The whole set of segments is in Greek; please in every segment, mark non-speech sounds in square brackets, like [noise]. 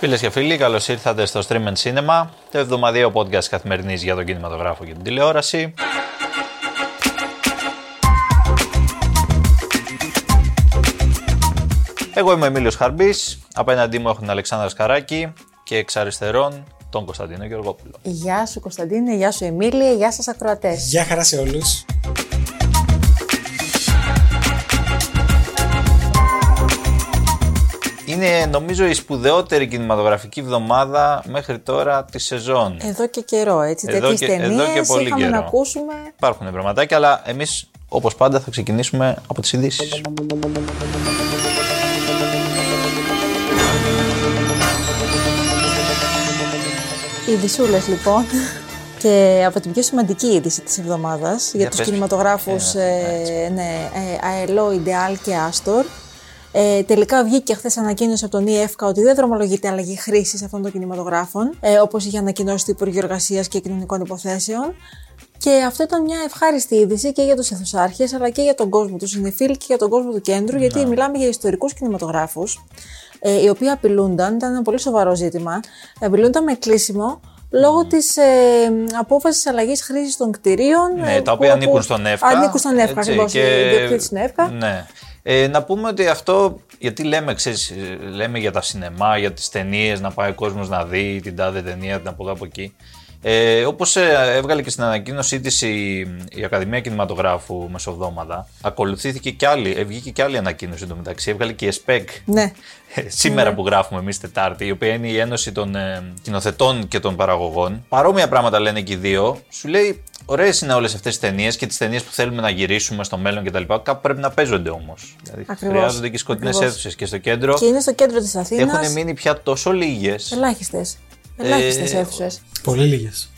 Φίλες και φίλοι, καλώς ήρθατε στο Stream and Cinema, το εβδομαδιαίο podcast καθημερινής για τον κινηματογράφο και την τηλεόραση. Εγώ είμαι ο Εμίλιος Χαρμπής, απέναντί μου έχουν τον Αλεξάνδρας Σκαράκη και εξ αριστερών τον Κωνσταντίνο Γεωργόπουλο. Γεια σου Κωνσταντίνε, γεια σου Εμίλια, γεια σας ακροατές. Γεια χαρά σε όλους. Είναι νομίζω η σπουδαιότερη κινηματογραφική εβδομάδα μέχρι τώρα της σεζόν. Εδώ και καιρό έτσι, Εδώ τέτοιες και- εδώ ταινίες και πολύ είχαμε καιρό. να ακούσουμε. Υπάρχουν πραγματάκια, αλλά εμείς όπως πάντα θα ξεκινήσουμε από τις ειδήσεις. Οι ειδισούλες λοιπόν [laughs] και από την πιο σημαντική είδηση της εβδομάδας για, Για τους πες. κινηματογράφους Ε, ε, ναι, ε, ΑΕΛΟ, Ιντεάλ και Άστορ. Ε, τελικά βγήκε χθες ανακοίνωση από τον ΙΕΦΚΑ ότι δεν δρομολογείται αλλαγή χρήσης αυτών των κινηματογράφων, ε, όπως είχε ανακοινώσει το Υπουργείο Εργασίας και Κοινωνικών Υποθέσεων. Και αυτό ήταν μια ευχάριστη είδηση και για τους αιθουσάρχες, αλλά και για τον κόσμο του συνεφίλ και για τον κόσμο του κέντρου, γιατί μιλάμε για ιστορικούς κινηματογράφους, ε, οι οποίοι απειλούνταν, ήταν ένα πολύ σοβαρό ζήτημα, απειλούνταν με κλείσιμο λόγω της ε, απόφασης αλλαγής χρήσης των κτηρίων. Ναι, ε, τα που οποία απο- ανήκουν στον ΕΦΚΑ. Ανήκουν στον ΕΦΚΑ, έτσι, ακριβώς. και- Ιδιοκτήτη στην ΕΦΚΑ. Ναι. Ε, να πούμε ότι αυτό, γιατί λέμε, ξέρεις, ε, λέμε για τα σινεμά, για τις ταινίες, να πάει ο κόσμος να δει την τάδε ταινία, την από εδώ από εκεί. Ε, όπως ε, έβγαλε και στην ανακοίνωσή της η, η Ακαδημία Κινηματογράφου μεσοβδόμαδα, ακολουθήθηκε και άλλη, ε, βγήκε και άλλη ανακοίνωση εντωμεταξύ, έβγαλε και η ΕΣΠΕΚ Ναι. ε, σήμερα που γράφουμε εμείς Τετάρτη, η οποία είναι η Ένωση των ε, Κοινοθετών και των Παραγωγών. Παρόμοια πράγματα λένε και οι δύο. Σου λέει, ωραίες είναι όλες αυτές τι ταινίες και τις ταινίες που θέλουμε να γυρίσουμε στο μέλλον κτλ. Κάπου πρέπει να παίζονται όμως. Δηλαδή, Ακριβώς. χρειάζονται και σκοτεινές Ακριβώς. αίθουσες. Και στο κέντρο Και είναι στο κέντρο της Αθήνας. έχουν μείνει πια τόσο λίγες. Ελάχιστες. Ελάχιστες Ε, αίθουσες. Πολύ λίγες.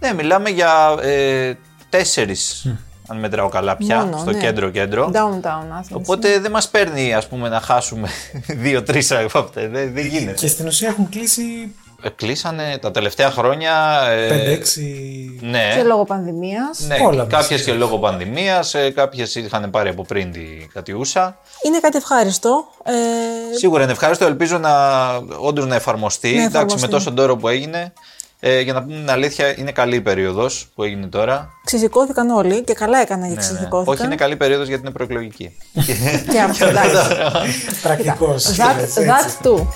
Ναι, μιλάμε για ε, τέσσερις, αν μετράω καλά πια, Μόνο, στο ναι. κέντρο-κέντρο. Downtown Athens. Οπότε δεν μας παίρνει, ας πούμε, να χάσουμε [laughs] δύο-τρει από αυτά. Δεν, δεν γίνεται. Και στην ουσία έχουν κλείσει Ε, Κλείσανε τα τελευταία χρόνια. ε, 5-6. Ναι, Και λόγω πανδημίας. ναι Όλα κάποιες μας. και λόγω πανδημίας, ε, κάποιες είχαν πάρει από πριν τη κατιούσα. Είναι κάτι ευχάριστο. Ε, Σίγουρα είναι ευχάριστο, ελπίζω να όντως να εφαρμοστεί. Να Εντάξει, εφαρμοστεί. με τόσο τόρο που έγινε. Ε, για να πούμε την αλήθεια, είναι καλή η περίοδος που έγινε τώρα. ξεσηκώθηκαν όλοι και καλά έκαναν και Ναι, ναι. ξεσηκώθηκαν. Όχι, είναι καλή περίοδος γιατί είναι προεκλογική. Και αυτό [laughs] εντάξει. Πρακτικός. That, έτσι. that too.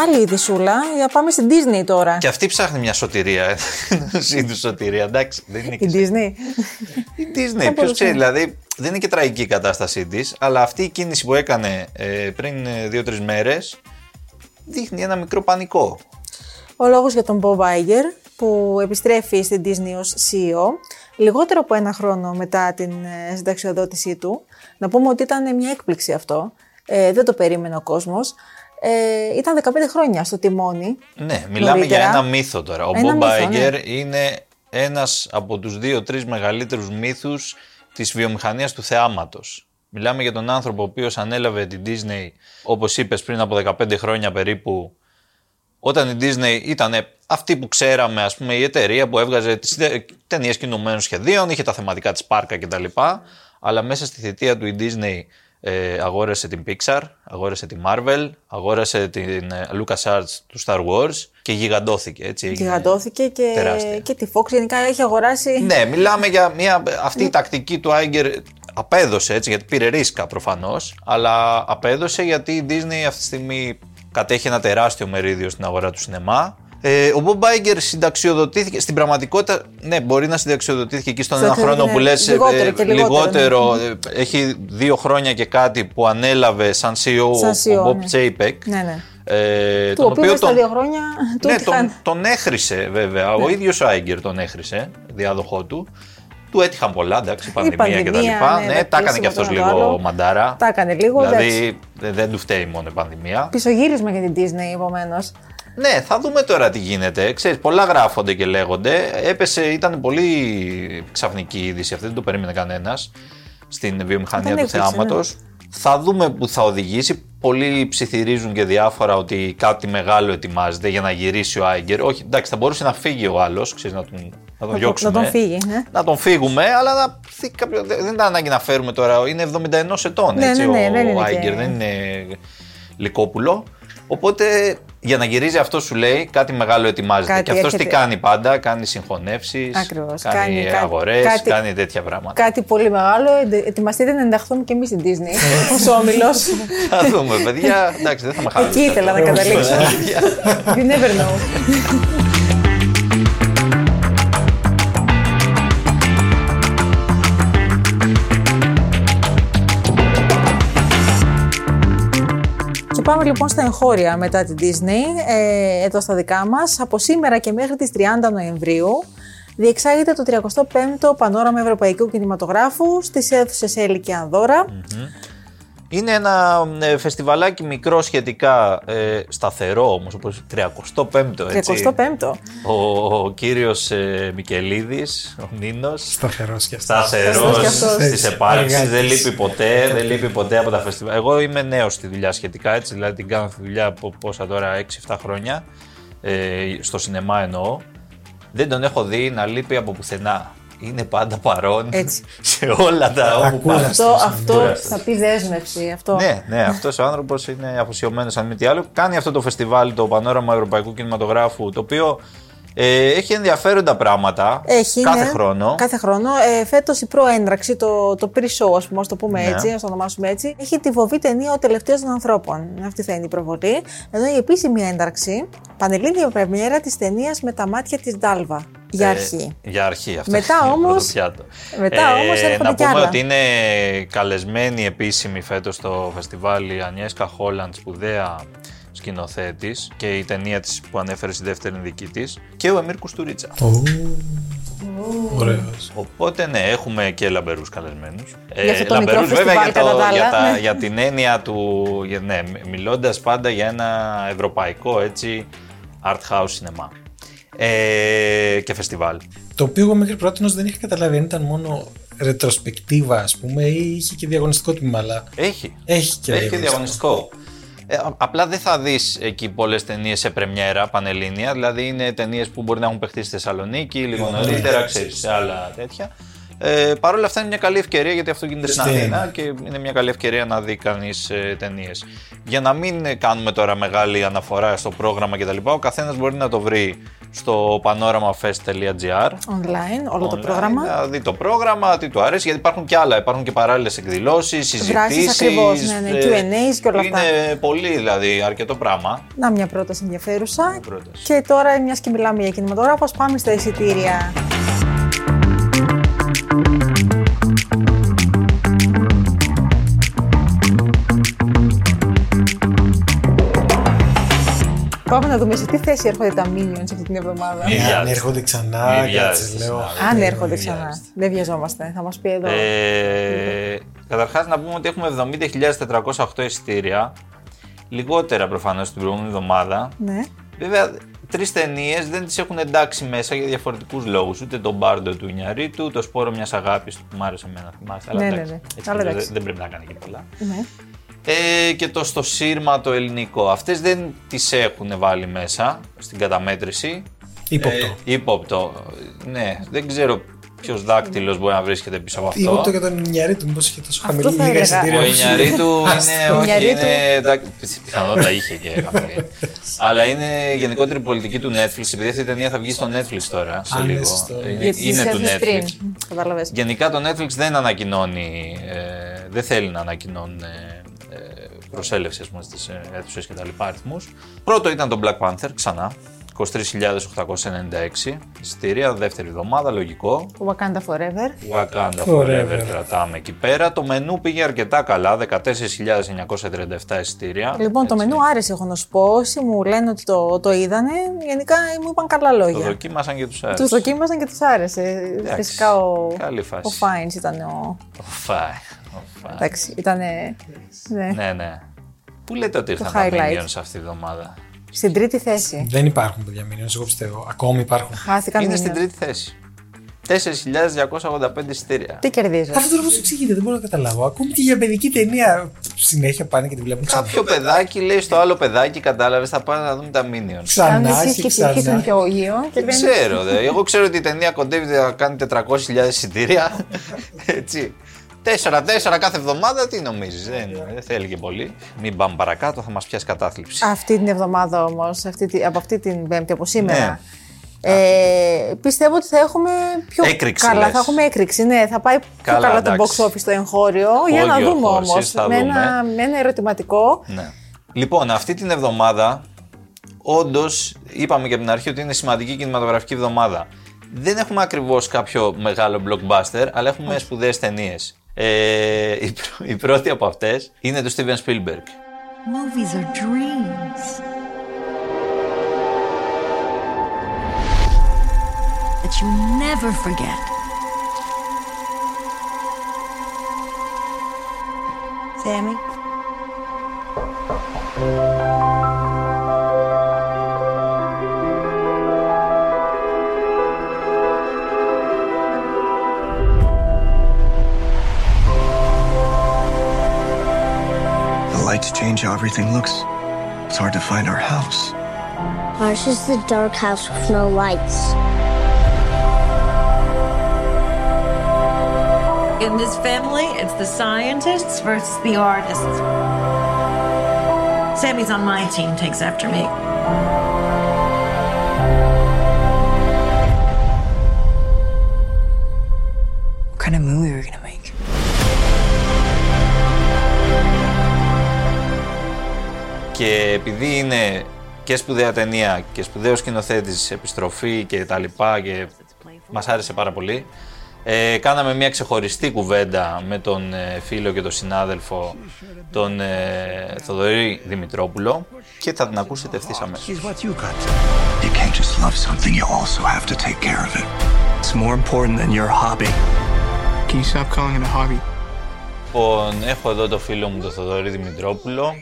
Άλλη ειδησούλα, για πάμε στην Disney τώρα. Και αυτή ψάχνει μια σωτηρία. [laughs] Ζήτου σωτηρία, εντάξει. Δεν είναι και Η Disney. Η Disney, Θα ποιος μπορούσε ξέρει, να- δηλαδή δεν είναι και τραγική η κατάστασή της, αλλά αυτή η κίνηση που έκανε ε, πριν ε, δύο-τρεις μέρες δείχνει ένα μικρό πανικό. Ο λόγος για τον Bob Iger που επιστρέφει στην Disney ως CEO λιγότερο από ένα χρόνο μετά την ε, συνταξιοδότησή του. Να πούμε ότι ήταν μια έκπληξη αυτό. Ε, δεν το περίμενε ο κόσμος. Ε, ήταν 15 χρόνια στο τιμόνι. Ναι, μιλάμε Νωρίτερα. για ένα μύθο τώρα. Ο Ένα Bob μύθο, Iger ναι. είναι ένας από τους δύο-τρεις μεγαλύτερους μύθους της βιομηχανίας του θεάματος. Μιλάμε για τον άνθρωπο ο οποίος ανέλαβε την Disney, όπως είπες πριν από 15 χρόνια περίπου, όταν η Disney ήταν αυτή που ξέραμε, ας πούμε, η εταιρεία που έβγαζε τις τε- ταινίες κινουμένων σχεδίων, είχε τα θεματικά της πάρκα κτλ. Αλλά μέσα στη θητεία του η Disney ε, αγόρασε την Pixar, αγόρασε τη Marvel, αγόρασε την ε, LucasArts του Star Wars και γιγαντώθηκε. Έτσι, έγινε. Γιγαντώθηκε και, τεράστια. και τη Fox γενικά έχει αγοράσει. Ναι, μιλάμε για μια. Αυτή η τακτική του Άιγκερ απέδωσε έτσι, γιατί πήρε ρίσκα προφανώς, αλλά απέδωσε γιατί η Disney αυτή τη στιγμή κατέχει ένα τεράστιο μερίδιο στην αγορά του σινεμά. Ε, ο Bob Iger συνταξιοδοτήθηκε. Στην πραγματικότητα, ναι, μπορεί να συνταξιοδοτήθηκε εκεί στον Στο ένα ότι χρόνο είναι που λες. λιγότερο και λιγότερο, ε, έχει δύο χρόνια και κάτι που ανέλαβε σαν CEO, Σαν CEO, ο Bob ναι. Chapek. Ναι, ναι. Ε, Του οποίου στα δύο χρόνια του ναι, έτυχαν. τον, τον έχρισε βέβαια. Ο ίδιος ο Άιγκερ τον έχρισε, διάδοχό του. Του έτυχαν πολλά, εντάξει, πανδημία, πανδημία, και τα λοιπά. ναι, Ναι, τα τα έκανε κλείσιμο και αυτός το λίγο ένα το άλλο. μαντάρα. Τα έκανε λίγο, Δηλαδή δεν- δεν του φταίει μόνο η πανδημία. Πισωγύρισμα για την Disney επομένως. Ναι, θα δούμε τώρα τι γίνεται. Ξέρεις, πολλά γράφονται και λέγονται. Έπεσε, ήταν πολύ ξαφνική η είδηση αυτή, δεν το περίμενε κανένας στην βιομηχανία Δεν του έκπληξε, ναι. θεάματος. Θα δούμε που θα οδηγήσει. Πολλοί ψιθυρίζουν και διάφορα ότι κάτι μεγάλο ετοιμάζεται για να γυρίσει ο Άιγκερ. Όχι, εντάξει, θα μπορούσε να φύγει ο άλλος, ξέρεις να τον να τον Να, διώξουμε. τον φύγει. Ναι. Να τον φύγουμε, αλλά να, θεί κάποιο- δεν ήταν ανάγκη να φέρουμε τώρα. Είναι 71 ετών, Ναι, έτσι, ναι, ναι, ο, δεν είναι ο και- Άιγκερ, δεν είναι λικόπουλο. Οπότε για να γυρίζει αυτό σου λέει κάτι μεγάλο ετοιμάζεται. Κάτι και αυτός τι έρχεται. κάνει πάντα, κάνει συγχωνεύσεις, Ακριβώς. κάνει, Κάνει κάτι- αγορές, κάτι- κάνει τέτοια πράγματα. Κάτι πολύ μεγάλο. Εντε- Ετοιμαστείτε να ενταχθούμε και εμείς στην Disney. Ω όμιλος. Θα δούμε, παιδιά. Εντάξει, δεν θα με χάσετε. Εκεί ήθελα να καταλήξω. You never know. Και πάμε λοιπόν στα εγχώρια μετά την Disney, ε, εδώ στα δικά μας. Από σήμερα και μέχρι τις 30 Νοεμβρίου διεξάγεται το 35ο Πανόραμα Ευρωπαϊκού Κινηματογράφου στις αίθουσες Έλλη και Ανδώρα. Είναι ένα ε, φεστιβαλάκι μικρό σχετικά, ε, σταθερό όμως, όπως 35ο έτσι. 35ο. Ο, ο κύριος ε, Μικελίδης, ο Νίνος, Σταθερός και αυτός. σταθερός Σταθερός κι αυτός. στις επάρξεις, Εργάτης. δεν λείπει ποτέ, δεν λείπει ποτέ από τα φεστιβάλ. Εγώ είμαι νέος στη δουλειά σχετικά έτσι, δηλαδή την κάνω αυτή τη δουλειά από πόσα τώρα 6-7 χρόνια, ε, στο σινεμά εννοώ. Δεν τον έχω δει να λείπει από πουθενά. Είναι πάντα παρόν Έτσι. σε όλα τα όπου Ακούραστος. πάνε. Αυτό, αυτό Κούραστος. θα πει δέσμευση. Αυτό. Ναι, ναι, αυτός ο άνθρωπος είναι αφοσιωμένος αν μη τι άλλο. Κάνει αυτό το φεστιβάλ, το Πανόραμα Ευρωπαϊκού Κινηματογράφου, το οποίο ε, έχει ενδιαφέροντα πράγματα Έχει, κάθε ναι. χρόνο. Κάθε χρόνο. Ε, Φέτος η προέντραξη, το, το pre-show, ας πούμε, ας το πούμε Ναι. έτσι, ας το ονομάσουμε έτσι, έχει τη βοβή ταινία Ο τελευταίος των ανθρώπων. Αυτή θα είναι η προβολή. Ενώ η επίσημη ένταξη, πανελλήνια πρεμιέρα της ταινίας με τα μάτια της Ντάλβα. Για Ε, αρχή. για αρχή. Αυτό Μετά [laughs] είναι το όμως- πρώτο πιάτο. μετά όμως έρχονται Να κι πούμε άλλα. ότι είναι καλεσμένη επίσημη φέτος στο φεστιβάλ η Ανιέσκα Χόλαντ, σπουδαία σκηνοθέτης και η ταινία της που ανέφερε στη δεύτερη δική της και ο Εμίρ Κουστουρίτσα. Ωραίος. Οπότε ναι, έχουμε και λαμπερούς καλεσμένους. Για αυτό το μικρό λαμπερούς βέβαια για, φεστιβάλ, κατά τα για, άλλα, τα- ναι. για την έννοια του. για- Ναι, μιλώντας πάντα για ένα ευρωπαϊκό έτσι art house cinema. Ε, και φεστιβάλ. Το οποίο εγώ μέχρι πρώτη δεν είχα καταλάβει αν ήταν μόνο ρετροσπεκτίβα, ας πούμε, ή είχε και διαγωνιστικό τμήμα. Αλλά Έχει. έχει και Έχει και διαγωνιστικό. Ε, α- απλά δεν θα δεις εκεί πολλές ταινίες σε πρεμιέρα πανελλήνια. Δηλαδή είναι ταινίες που μπορεί να έχουν παιχτεί στη Θεσσαλονίκη, λίγο νωρίτερα, ξέρεις, σε άλλα τέτοια. Ε, Παρ' όλα αυτά είναι μια καλή ευκαιρία γιατί αυτό γίνεται στην Στην. Αθήνα και είναι μια καλή ευκαιρία να δει κανείς ε, ταινίες. Για να μην ε, κάνουμε τώρα μεγάλη αναφορά στο πρόγραμμα κτλ., ο καθένας μπορεί να το βρει στο panoramafest.gr Online, όλο το online, πρόγραμμα. Να δει το πρόγραμμα, τι του αρέσει, γιατί υπάρχουν και άλλα. Υπάρχουν και παράλληλες εκδηλώσεις, συζητήσεις. ακριβώς, ναι, ναι, Q&As και όλα αυτά. Είναι πολύ, δηλαδή, αρκετό πράγμα. Να μια πρόταση ενδιαφέρουσα. Μια πρόταση. Και τώρα, μιας και μιλάμε για κινηματογράφος, ας πάμε στα εισιτήρια. Πάμε να δούμε σε τι θέση έρχονται τα Minions αυτή την εβδομάδα. Μη Εάν βιάζεσαι. έρχονται ξανά, Μη κάτσε, βιάζεσαι, λέω. συνάδελφε. Αν ε, έρχονται ε, ξανά. Δεν βιαζόμαστε. Θα μας πει εδώ. Ε, Καταρχάς, να πούμε ότι έχουμε 70.408 εισιτήρια. Λιγότερα προφανώς την προηγούμενη εβδομάδα. Ναι. Βέβαια, τρεις ταινίες δεν τις έχουν εντάξει μέσα για διαφορετικούς λόγους. Ούτε τον Μπάρντο του Ινιαρίτου, το σπόρο μιας αγάπης που μου άρεσε εμένα, θυμάστε. Αλλά Ναι, εντάξει, ναι, ναι. έτσι Αλλά δεν- εντάξει. δεν πρέπει να κάνει και πολλά. ναι. Ε, και το στο σύρμα το ελληνικό. Αυτές δεν τις έχουν βάλει μέσα στην καταμέτρηση. Ύποπτο. Ε, ύποπτο. Ναι, δεν ξέρω ποιος δάκτυλος μπορεί να βρίσκεται πίσω από αυτό. Ύποπτο για τον Ινιαρή του, μήπως είχε τόσο Αυτό χαμηλή θα λίγα έλεγα. Ο εισιτήρια. Ινιαρίτου [laughs] είναι. Ο όχι, Ινιαρίτου- είναι. τα- Πιθανότατα είχε και χαμηλή. Αλλά είναι γενικότερη πολιτική του Netflix. Επειδή αυτή η ταινία θα βγει στο Netflix τώρα σε Α, ναι, λίγο. σωστό. Είναι, Γιατί είναι τις του έδωσες πριν. Netflix. Κατάλαβες. Γενικά το Netflix δεν ανακοινώνει, ε, δεν θέλει να ανακοινώνει ε, ε, προσέλευσης ας πούμε, στις ε, αίθουσες και τα λοιπά αριθμούς. Πρώτο ήταν το Black Panther, ξανά, 23.896 εισιτήρια, δεύτερη εβδομάδα, λογικό. Wakanda Forever. Wakanda Forever. Forever κρατάμε εκεί πέρα. Το μενού πήγε αρκετά καλά, 14.937 εισιτήρια. Λοιπόν, το Έτσι. μενού άρεσε, έχω να σου πω. Όσοι μου λένε ότι το, το είδανε, γενικά μου είπαν καλά Το λόγια. δοκίμασαν και τους Τους άρεσε. δοκίμασαν και τους άρεσε. Εντάξει, Φυσικά ο, καλή φάση. ο Φάινς ήταν ο. Ο Φάι. Ο Φάι. Εντάξει, ήταν. Ναι. Ναι, ναι. Πού λέτε ότι ήρθαν Το τα highlight. Minions αυτή τη βδομάδα; Στην τρίτη θέση. Δεν υπάρχουν παιδιά μήνυμα, εγώ πιστεύω. Ακόμη υπάρχουν. Χάθηκαν Είναι Minions. στην τρίτη θέση. 4.285 εισιτήρια. Τι κερδίζεις; Αυτό τώρα πώ εξηγείται, δεν μπορώ να καταλάβω. Ακόμη και για παιδική ταινία συνέχεια πάνε και τη βλέπουν ξανά. Κάποιο παιδάκι λέει στο άλλο παιδάκι, κατάλαβες, θα πάνε να δούμε τα Minions. Ξανά Κάνεις και και ψυχή ξανά. και ο Ίο. Και Δεν δεν ξέρω. δε. Εγώ ξέρω ότι η ταινία κοντεύει να κάνει 400.000 εισιτήρια. [laughs] Έτσι. 4-4 κάθε εβδομάδα, τι νομίζεις, δεν, δεν θέλει και πολύ. Μην πάμε παρακάτω, θα μας πιάσει κατάθλιψη. Αυτή την εβδομάδα όμως, από αυτή την Πέμπτη, από σήμερα. Ναι. Ε, πιστεύω ότι θα έχουμε πιο Έκρηξη, καλά. λες. Θα έχουμε έκρηξη, ναι. Θα πάει Καλά, πιο καλά το εντάξει. box office στο εγχώριο. για να Χώριο δούμε χώρος, όμως. θα Με, δούμε. ένα, με ένα ερωτηματικό. Ναι. Λοιπόν, αυτή την εβδομάδα, όντως, είπαμε και από την αρχή ότι είναι σημαντική κινηματογραφική εβδομάδα. Δεν έχουμε ακριβώς κάποιο μεγάλο blockbuster, αλλά έχουμε σπουδαίες ταινίες. Ε, η, πρω- η πρώτη από αυτέ είναι του Steven Spielberg. Movies are dreams that you never forget. Sammy? Change how everything looks. It's hard to find our house. Ours is the dark house with no lights. In this family, it's the scientists versus the artists. Sammy's on my team, takes after me. Επειδή είναι και σπουδαία ταινία και σπουδαίος σκηνοθέτης, επιστροφή και τα λοιπά και μας άρεσε πάρα πολύ. Ε, κάναμε μια ξεχωριστή κουβέντα με τον ε, φίλο και τον συνάδελφο τον ε, Θοδωρή Δημητρόπουλο και θα την ακούσετε ευθύς αμέσως. He's what you got. You can't just love something, you also have to take care of it. It's more important than your hobby. Can you stop calling it a hobby? Λοιπόν, έχω εδώ το φίλο μου τον Θοδωρή Δημητρόπουλο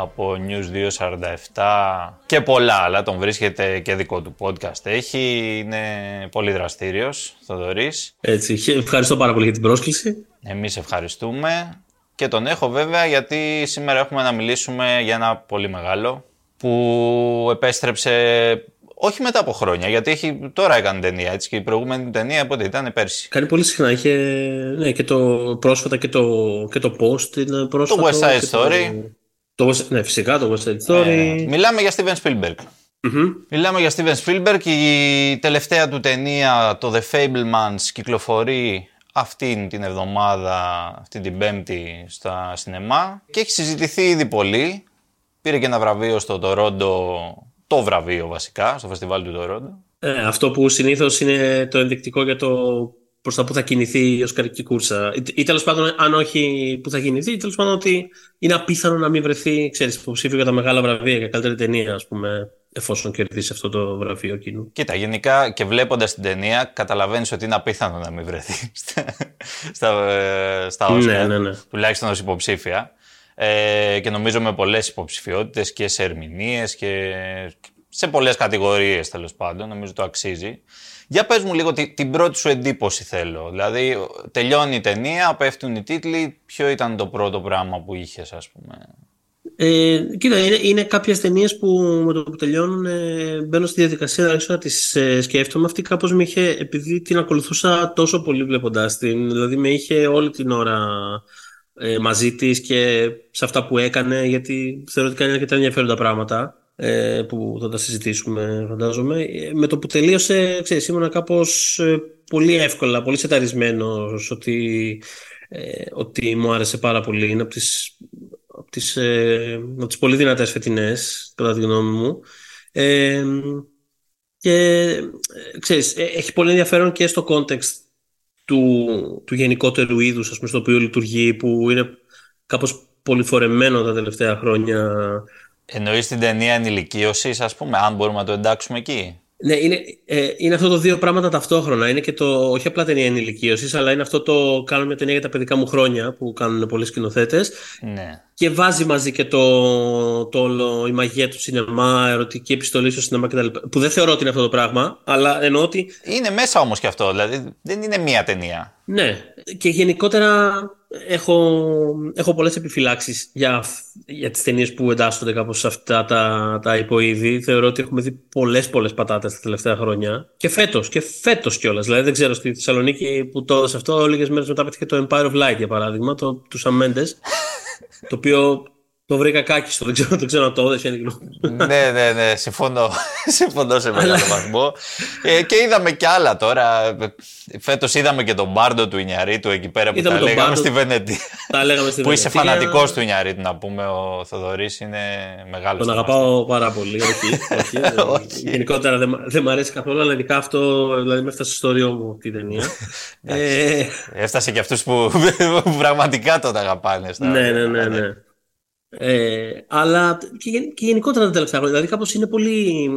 από News 247 και πολλά άλλα. Τον βρίσκεται και δικό του podcast έχει. Είναι πολύ δραστήριος, Θοδωρής. Έτσι, χε- ευχαριστώ πάρα πολύ για την πρόσκληση. Εμείς ευχαριστούμε. Και τον έχω βέβαια γιατί σήμερα έχουμε να μιλήσουμε για ένα πολύ μεγάλο που επέστρεψε όχι μετά από χρόνια, γιατί έχει, τώρα έκανε ταινία, έτσι, και η προηγούμενη ταινία πότε ήταν πέρσι. Κάνει πολύ συχνά. Είχε ναι, και το πρόσφατα και το, και το post. Είναι πρόσφατο, West Side και Story. Το, το West- ναι, φυσικά το West Side Story. Ε, μιλάμε για Steven Spielberg. Μμμ. Μιλάμε για Steven Spielberg. Η τελευταία του ταινία, το The Fablemans, κυκλοφορεί αυτήν την εβδομάδα, αυτή την Πέμπτη στα σινεμά και έχει συζητηθεί ήδη πολύ. Πήρε και ένα βραβείο στο Τορόντο, το βραβείο βασικά, στο φεστιβάλ του Τορόντο. Ε, αυτό που συνήθως είναι το ενδεικτικό για το προς τα που θα κινηθεί η οσκαρική κούρσα. Ή, ή τέλος πάντων, αν όχι που θα κινηθεί, τέλος πάντων ότι είναι απίθανο να μην βρεθεί, ξέρεις, υποψήφιο για τα μεγάλα βραβεία για καλύτερη ταινία, ας πούμε, εφόσον κερδίσει αυτό το βραβείο εκείνου. Κοίτα, γενικά και βλέποντας την ταινία, καταλαβαίνεις ότι είναι απίθανο να μην βρεθεί [laughs] στα, στα, ε, στα Oscar, Ναι, ναι, ναι. τουλάχιστον ως υποψήφια. Ε, και νομίζω με πολλές υποψηφιότητες και σε ερμηνείες και σε πολλές κατηγορίες τέλος πάντων. Νομίζω το αξίζει. Για πες μου λίγο τη- την πρώτη σου εντύπωση θέλω. Δηλαδή, τελειώνει η ταινία, πέφτουν οι τίτλοι. Ποιο ήταν το πρώτο πράγμα που είχες, ας πούμε; Ε, κοίτα, είναι, είναι κάποιες ταινίες που με το που τελειώνουν ε, μπαίνω στη διαδικασία να αρχίσω να τις ε, σκέφτομαι. Αυτή κάπως με είχε, επειδή την ακολουθούσα τόσο πολύ βλέποντά την, δηλαδή με είχε όλη την ώρα ε, μαζί της και σε αυτά που έκανε, γιατί θεωρώ ότι κάνει αρκετά ενδιαφέροντα πράγματα ε, που θα τα συζητήσουμε, φαντάζομαι. Ε, με το που τελείωσε, ξέρεις, ήμουν κάπως ε, πολύ εύκολα, πολύ σεταρισμένος ότι, ε, ότι μου άρεσε πάρα πολύ. Είναι από τις από τις, ε, από τις πολύ δυνατές φετινές, κατά τη γνώμη μου. Ε, και ε, ξέρεις, ε, έχει πολύ ενδιαφέρον και στο context του, του γενικότερου είδους, ας πούμε, στο οποίο λειτουργεί, που είναι κάπως πολυφορεμένο τα τελευταία χρόνια. Εννοείς την ταινία ενηλικίωσης, ας πούμε, αν μπορούμε να το εντάξουμε εκεί; Ναι, είναι, ε, είναι αυτό το δύο πράγματα ταυτόχρονα. Είναι και το, όχι απλά ταινία ενηλικίωσης, αλλά είναι αυτό το κάνω μια ταινία για τα παιδικά μου χρόνια που κάνουν πολλοί σκηνοθέτες. Ναι. Και βάζει μαζί και το, το όλο, η μαγεία του σινεμά, ερωτική επιστολή στο σινεμά κτλ. Που δεν θεωρώ ότι είναι αυτό το πράγμα, αλλά εννοώ ότι. Είναι μέσα όμως και αυτό. Δηλαδή δεν είναι μία ταινία. Ναι. Και γενικότερα έχω, έχω πολλές επιφυλάξεις για, για τις ταινίες που εντάσσονται κάπως σε αυτά τα, τα υποείδη. Θεωρώ ότι έχουμε δει πολλές πολλές πατάτες τα τελευταία χρόνια. Και φέτος, και φέτος κιόλας. Δηλαδή δεν ξέρω στη Θεσσαλονίκη που το έδωσε αυτό, λίγες μέρες μετά πέτυχε το Empire of Light για παράδειγμα, το, τους Sam το οποίο το βρήκα κάκιστο, δεν ξέρω, δεν ξέρω να το έδωσε. ναι, ναι, ναι, συμφωνώ. [laughs] συμφωνώ σε μεγάλο βαθμό. Ε, και είδαμε κι άλλα τώρα. Φέτος είδαμε και τον μπάρντο του Ινιαρίτου εκεί πέρα που τα λέγαμε στη Βενετία. Τα λέγαμε στη Που είσαι φανατικός του Ινιαρίτου, να πούμε. Ο Θοδωρής είναι μεγάλος. Τον αγαπάω πάρα πολύ. Όχι, [laughs] όχι. Γενικότερα δεν δε μου αρέσει καθόλου, αλλά ειδικά αυτό δηλαδή με έφτασε στο όριό μου την ταινία. ε... Έφτασε και αυτούς που, [laughs] που πραγματικά τον αγαπάνε. Ναι, ναι, ναι. ναι. Ε, αλλά και, και γενικότερα τα τελευταία χρόνια. Δηλαδή, κάπως είναι πολύ.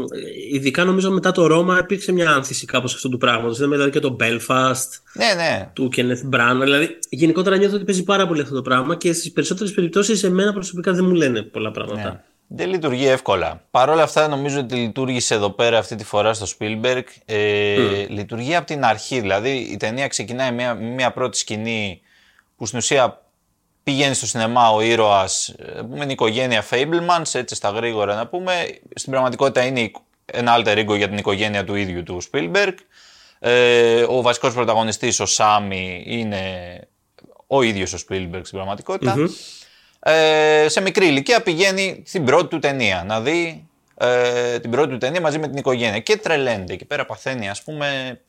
Ειδικά νομίζω μετά το Ρώμα υπήρξε μια άνθηση κάπως αυτού του πράγματος. Είδαμε δηλαδή και το Belfast ναι, ναι. του Kenneth Branagh. Δηλαδή, γενικότερα νιώθω ότι παίζει πάρα πολύ αυτό το πράγμα και στις περισσότερες περιπτώσεις εμένα προσωπικά δεν μου λένε πολλά πράγματα. Ναι. Δεν λειτουργεί εύκολα. Παρ' όλα αυτά, νομίζω ότι λειτουργήσε εδώ πέρα αυτή τη φορά στο Spielberg. Ε, mm. Λειτουργεί από την αρχή. Δηλαδή, η ταινία ξεκινάει με μια, μια πρώτη σκηνή που στην ουσία πηγαίνει στο σινεμά ο ήρωας, πούμε, η οικογένεια Fablemans, έτσι στα γρήγορα να πούμε. Στην πραγματικότητα είναι ένα alter ego για την οικογένεια του ίδιου του Spielberg. Ε, ο βασικός πρωταγωνιστής, ο Σάμι, είναι ο ίδιος ο Spielberg στην πραγματικοτητα Ε, σε μικρή ηλικία πηγαίνει στην πρώτη του ταινία να δει ε, την πρώτη του ταινία μαζί με την οικογένεια και τρελαίνεται. Εκεί πέρα παθαίνει ας πούμε